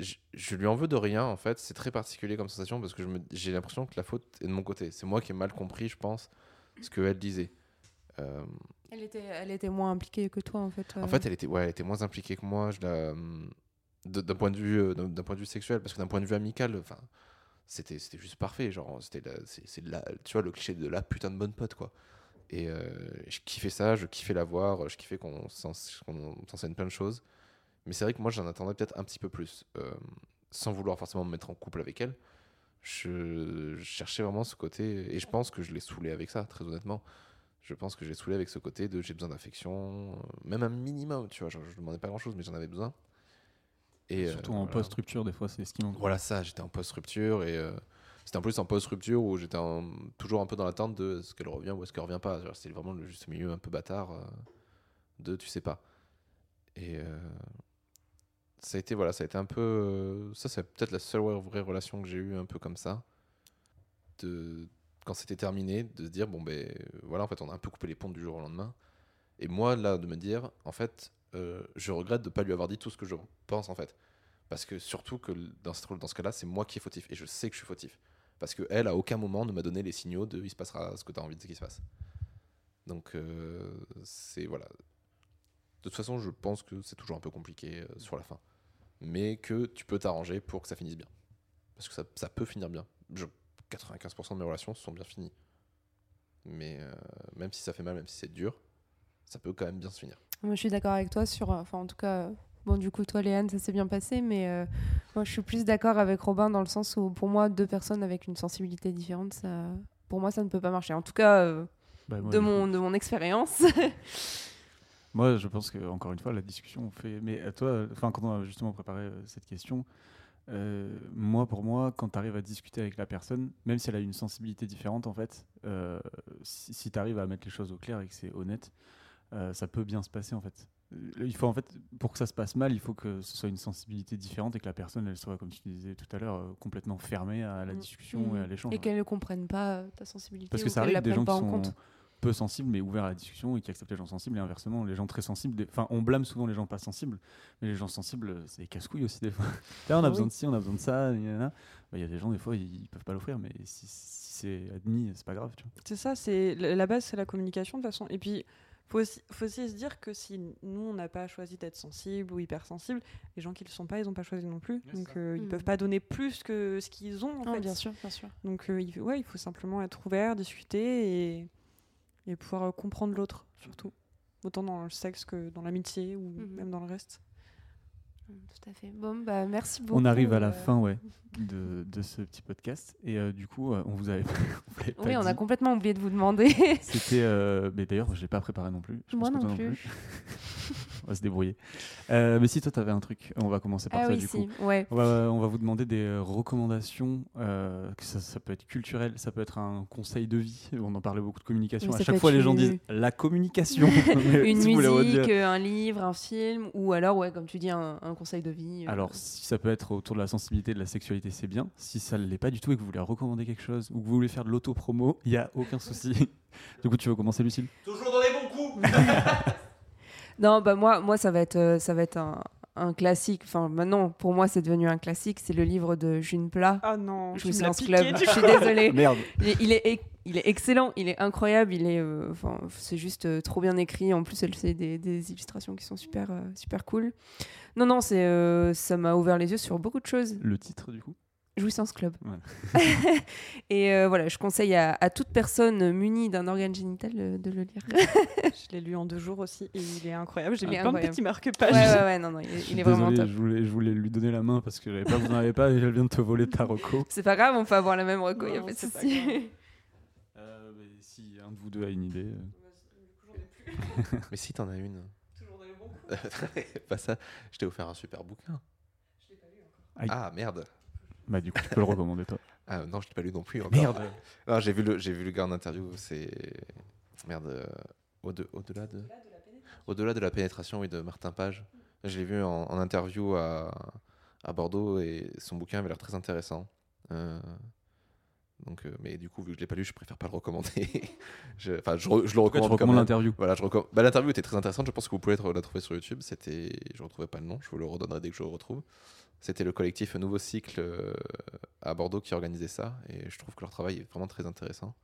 je, je lui en veux de rien, en fait. C'est très particulier comme sensation parce que j'ai l'impression que la faute est de mon côté. C'est moi qui ai mal compris, je pense, ce qu'elle disait. Euh, Elle était, elle était moins impliquée que toi, en fait. en euh. fait, elle était, ouais, elle était moins impliquée que moi. D'un point de vue, d'un point de vue sexuel, parce que d'un point de vue amical, enfin, c'était, c'était juste parfait. Genre, c'était, c'est, tu vois, le cliché de la putain de bonne pote, quoi. Et euh, je kiffais ça, je kiffais la voir, je kiffais qu'on s'enseigne plein de choses. Mais c'est vrai que moi, j'en attendais peut-être un petit peu plus, euh, sans vouloir forcément me mettre en couple avec elle. Je, je cherchais vraiment ce côté, et je pense que je l'ai saoulé avec ça, très honnêtement je pense que j'ai saoulé avec ce côté de j'ai besoin d'affection, euh, même un minimum, tu vois. Genre, je demandais pas grand chose, mais j'en avais besoin. Et, euh, Surtout en voilà. post-rupture, des fois, c'est ce qui manque. Voilà ça, j'étais en post-rupture et euh, c'était en plus en post-rupture où j'étais toujours un peu dans l'attente de est-ce qu'elle revient ou est-ce qu'elle revient pas. C'était vraiment le juste milieu un peu bâtard euh, de tu sais pas. Et ça a été voilà, ça a été un peu euh, ça c'est peut-être la seule vraie- relation que j'ai eue un peu comme ça. De quand c'était terminé, de se dire bon ben voilà en fait on a un peu coupé les ponts du jour au lendemain. Et moi là de me dire en fait euh, je regrette de pas lui avoir dit tout ce que je pense en fait. Parce que surtout que dans ce, dans ce cas-là, c'est moi qui est fautif. Et je sais que je suis fautif. Parce qu'elle, à aucun moment, ne m'a donné les signaux de il se passera ce que tu as envie de qu'il se passe. Donc, euh, c'est. Voilà. De toute façon, je pense que c'est toujours un peu compliqué euh, sur la fin. Mais que tu peux t'arranger pour que ça finisse bien. Parce que ça, ça peut finir bien. Je- 95% de mes relations se sont bien finies. Mais euh, même si ça fait mal, même si c'est dur, ça peut quand même bien se finir. Moi, je suis d'accord avec toi sur. euh, Enfin, en tout cas, euh, bon, du coup, toi, Léane, ça s'est bien passé, mais euh, moi, je suis plus d'accord avec Robin dans le sens où, pour moi, deux personnes avec une sensibilité différente, ça, pour moi, ça ne peut pas marcher. En tout cas, euh, Bah, moi, de, coup, mon, de mon expérience. Moi, je pense que encore une fois, la discussion fait. Mais à toi, enfin, quand on a justement préparé euh, cette question, euh, moi, pour moi, quand tu arrives à discuter avec la personne, même si elle a une sensibilité différente, en fait, euh, si, tu arrives à mettre les choses au clair et que c'est honnête, euh, ça peut bien se passer, en fait. Euh, Il faut, en fait, pour que ça se passe mal, il faut que ce soit une sensibilité différente et que la personne, elle soit, comme tu disais tout à l'heure, euh, complètement fermée à la Mm. discussion et à Mm. l'échange. Et qu'elles ne comprennent pas euh, ta sensibilité. Parce que ça arrive des gens qui sont. Peu sensibles mais ouverts à la discussion et qui acceptent les gens sensibles et inversement les gens très sensibles enfin on blâme souvent les gens pas sensibles mais les gens sensibles euh, c'est des casse-couilles aussi des fois Là, on a Ah besoin de ci on a besoin de ça. Bah, il y a des gens des fois ils, ils peuvent pas l'offrir mais si, si c'est admis c'est pas grave tu vois. C'est ça, c'est la base, c'est la communication de toute façon. Et puis, faut aussi, faut aussi se dire que si nous on n'a pas choisi d'être sensible ou hypersensible, les gens qui le sont pas, ils n'ont pas choisi non plus. Donc euh, ils Mm. peuvent pas donner plus que ce qu'ils ont en Ah, fait. bien sûr, bien sûr. Donc euh, il, ouais, il faut simplement être ouvert, discuter et, et pouvoir euh, comprendre l'autre surtout. Autant dans le sexe que dans l'amitié ou Mhm. même dans le reste. Tout à fait. Bon, bah, merci beaucoup. on arrive à la euh, fin ouais de, de ce petit podcast et euh, du coup euh, on vous avait on pas Oui, on a complètement oublié de vous demander. c'était euh, mais d'ailleurs je l'ai pas préparé non plus Je Moi pense que non plus. on va se débrouiller Euh, mais si toi t'avais un truc on va commencer par ah ça oui, du coup. Ouais. On va, on va vous demander des euh, recommandations, euh, que ça, ça peut être culturel, ça peut être un conseil de vie. On en parlait beaucoup de communication. Oui, à chaque fois, les gens une- disent la communication. Une si musique, un livre, un film, ou alors, ouais, comme tu dis, un, un conseil de vie. euh, Alors, si ça peut être autour de la sensibilité, de la sexualité, c'est bien. Si ça ne l'est pas du tout et que vous voulez recommander quelque chose ou que vous voulez faire de l'auto-promo, il n'y a aucun souci. du coup, tu veux commencer, Lucille? Toujours dans les bons coups Non, bah moi, moi ça va être, euh, ça va être un, un classique. Enfin, maintenant, pour moi, c'est devenu un classique. C'est le livre de June Plat. Ah non, Je me Club. Je suis désolée. Merde. Il est, il est ex- il est excellent, il est incroyable, il est, euh, enfin, c'est juste euh, trop bien écrit. En plus, elle fait des, des illustrations qui sont super, euh, super cool. Non, non, c'est, euh, ça m'a ouvert les yeux sur beaucoup de choses. Le titre, du coup? Jouissance Club. Voilà. Et euh, voilà, je conseille à, à toute personne munie d'un organe génital euh, de le lire. Je l'ai lu en deux jours aussi et il est incroyable. J'ai mis plein de petits ouais, marque-pages. ouais, ouais, non, non, il est, il est vraiment Désolé, top. je voulais, je voulais lui donner la main parce que j'avais pas, vous n'en avez pas et elle vient de te voler ta reco. C'est pas grave, on peut avoir la même reco, il y a pas de pas souci. Euh, si un de vous deux a une idée. euh, Mais si t'en as une. pas ça. Je t'ai offert un super bouquin. Aïe. Ah merde. Bah, du coup, tu peux le recommander, toi. Ah non, je l'ai pas lu non plus. encore. Merde. Non, j'ai vu le, j'ai vu le gars en interview. C'est merde. euh, au-de- au-delà de, au-delà de la pénétration, oui, de Martin Page. Je l'ai vu en, en interview à, à Bordeaux et son bouquin avait l'air très intéressant. Euh, donc, euh, mais du coup, vu que je l'ai pas lu, je préfère pas le recommander. je, enfin, je, re- je le Pourquoi tu recommande. quand recommandes même. l'interview Voilà, je recommande. Bah, l'interview était très intéressante. Je pense que vous pouvez la trouver sur YouTube. C'était, je ne retrouvais pas le nom. Je vous le redonnerai dès que je le retrouve. C'était le collectif Nouveau Cycle euh, à Bordeaux qui organisait ça, et je trouve que leur travail est vraiment très intéressant.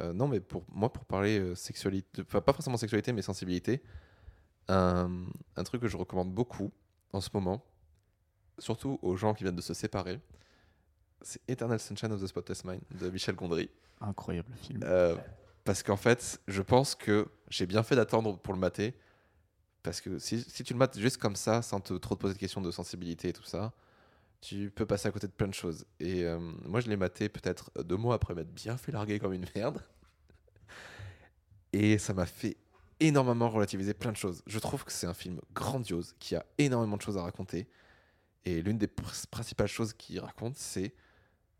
Euh, non, mais pour moi, pour parler euh, sexualité, enfin, pas forcément sexualité, mais sensibilité, un, un truc que je recommande beaucoup en ce moment, surtout aux gens qui viennent de se séparer, c'est Eternal Sunshine of the Spotless Mind de Michel Gondry. Incroyable film. Euh, parce qu'en fait, je pense que j'ai bien fait d'attendre pour le mater. Parce que si, tu le mates juste comme ça, sans te, trop te poser de questions de sensibilité et tout ça, tu peux passer à côté de plein de choses. Et euh, moi, je l'ai maté peut-être deux mois après m'être bien fait larguer comme une merde. Et ça m'a fait énormément relativiser plein de choses. Je trouve que c'est un film grandiose, qui a énormément de choses à raconter. Et l'une des pr- principales choses qu'il raconte, c'est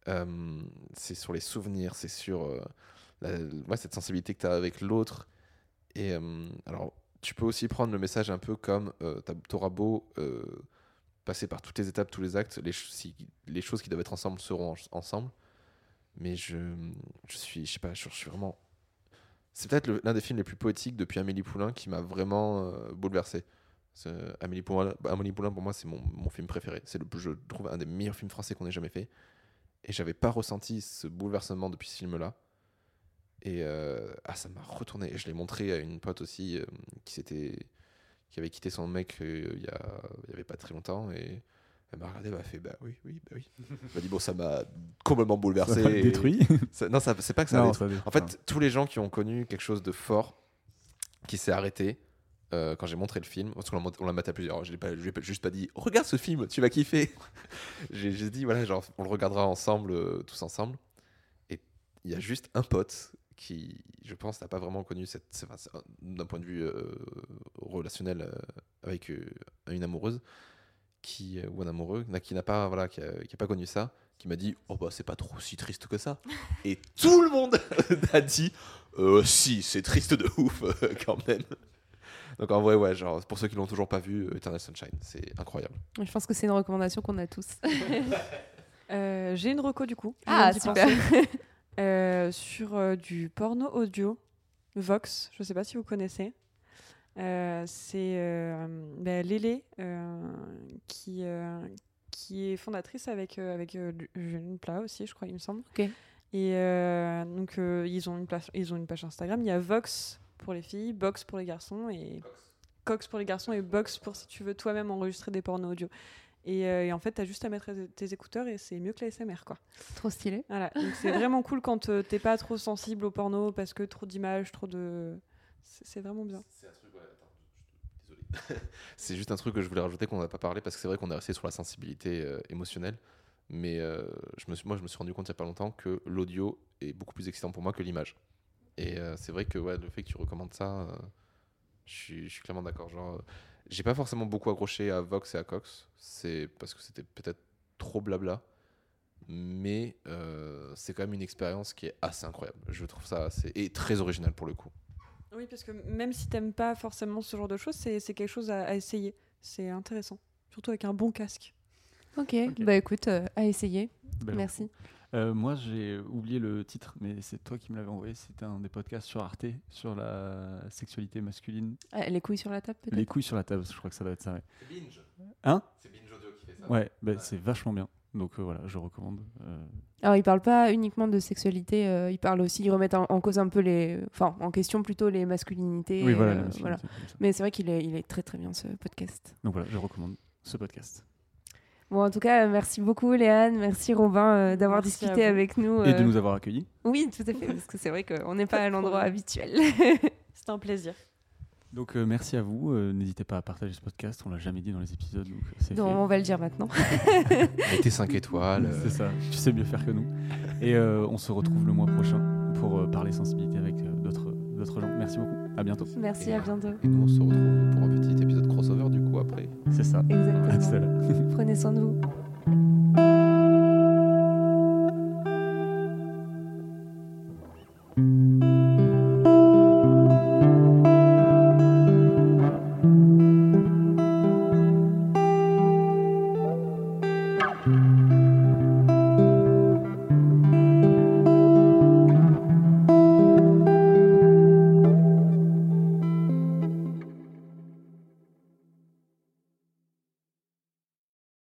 euh, c'est sur les souvenirs, c'est sur euh, cette sensibilité que tu as avec l'autre. Et euh, alors, tu peux aussi prendre le message un peu comme euh, tu auras beau euh, passer par toutes les étapes, tous les actes, les, choses qui doivent être ensemble seront en- ensemble. Mais je, suis, je sais pas, je, suis vraiment. C'est peut-être l'un des films les plus poétiques depuis Amélie Poulain qui m'a vraiment euh, bouleversé. C'est- Amélie Poulain, Amélie Poulain, pour moi, c'est mon, mon film préféré. C'est le, je trouve un des meilleurs films français qu'on ait jamais fait. Et j'avais pas ressenti ce bouleversement depuis ce film-là. Et euh, ah, ça m'a retourné. Et je l'ai montré à une pote aussi euh, qui s'était, qui avait quitté son mec euh, il y, a, il y avait pas très longtemps. Et elle m'a regardé, elle m'a fait bah oui, oui, bah oui. Elle m'a dit bon, ça m'a complètement Ça bouleversé. m'a et- détruit. Ça- non, ça, c'est pas que ça. a détruit. ça En fait, tous les gens qui ont connu quelque chose de fort, qui s'est arrêté quand j'ai montré le film, parce qu'on l'a mont- on l'a maté à plusieurs. Je je lui ai juste pas dit regarde ce film, tu vas kiffer. j'ai dit voilà, genre on le regardera ensemble, tous ensemble. Et il y a juste un pote qui, je pense, n'a pas vraiment connu cette, enfin, d'un point de vue euh, relationnel euh, avec euh, une amoureuse, qui euh, ou un amoureux, n'a- qui n'a pas voilà, qui a, qui a pas connu ça, qui m'a dit oh bah c'est pas trop si triste que ça. Et tout le monde a dit euh, si, c'est triste de ouf quand même. Donc en vrai, ouais, genre, pour ceux qui l'ont toujours pas vu, Eternal Sunshine, c'est incroyable. Je pense que c'est une recommandation qu'on a tous. Euh, J'ai une reco du coup. Ah, super. Euh, sur euh, du porno audio, Vox, je sais pas si vous connaissez. Euh, c'est euh, ben, Lélé euh, qui, euh, qui est fondatrice avec, euh, avec euh, Julien Plat aussi, je crois, il me semble. Et euh, donc, euh, ils, ont une place, ils ont une page Instagram. Il y a Vox pour les filles, Box pour les garçons et Cox pour les garçons et Box pour si tu veux toi-même enregistrer des pornos audio. Et, euh, et en fait, tu as juste à mettre tes écouteurs et c'est mieux que la SMR, quoi. Trop stylé. Voilà, donc c'est vraiment cool quand euh, t'es pas trop sensible au porno parce que trop d'images, trop de. C'est vraiment bien. C'est un truc, ouais, attends, je- je- désolé. c'est juste un truc que je voulais rajouter qu'on n'a pas parlé parce que c'est vrai qu'on est resté sur la sensibilité euh, émotionnelle. Mais euh, je me suis, moi, je me suis rendu compte il n'y a pas longtemps que l'audio est beaucoup plus excitant pour moi que l'image. Et euh, c'est vrai que ouais, le fait que tu recommandes ça, euh, je, suis, je suis clairement d'accord. Genre, euh, j'ai pas forcément beaucoup accroché à Vox et à Cox. C'est parce que c'était peut-être trop blabla. Mais euh, c'est quand même une expérience qui est assez incroyable. Je trouve ça assez. et très original pour le coup. Oui, parce que même si t'aimes pas forcément ce genre de choses, c'est quelque chose à, à essayer. C'est intéressant. Surtout avec un bon casque. Ok, bah écoute, euh, à essayer. Belle Merci. Euh, moi, j'ai oublié le titre, mais c'est toi qui me l'avais envoyé. C'était un des podcasts sur Arte, sur la sexualité masculine. Ah, les couilles sur la table, peut-être? Les couilles sur la table, je crois que ça doit être ça. Ouais, C'est Binge. Hein? C'est Binge Audio qui fait ça. ouais bah, c'est vachement bien. Donc euh, voilà, je recommande. euh, Alors, ils parlent pas uniquement de sexualité, euh, ils parlent aussi, ils remettent en, en cause un peu les. Enfin, en question plutôt les masculinités. oui, voilà. euh. Mais c'est vrai qu'il est, il est très très bien ce podcast. Donc voilà, je recommande ce podcast. Bon, en tout cas, euh, merci beaucoup Léane, merci Robin euh, d'avoir discuté avec nous. Et de euh, nous avoir accueillis. Oui, tout à fait, parce que c'est vrai qu'on n'est pas à l'endroit habituel. C'était un plaisir. Donc euh, merci à vous. Euh, N'hésitez pas à partager ce podcast. On l'a jamais dit dans les épisodes, donc c'est Donc, fait. on va le dire maintenant. Mettez 5 étoiles. euh, C'est ça. Tu sais mieux faire que nous. Et euh, on se retrouve le mois prochain pour euh, parler sensibilité avec euh, d'autres d'autres gens. Merci beaucoup. À bientôt. Merci, à bientôt. Et nous, on se retrouve pour un petit épisode crossover du vous après. C'est ça. Exactement. Prenez soin de vous.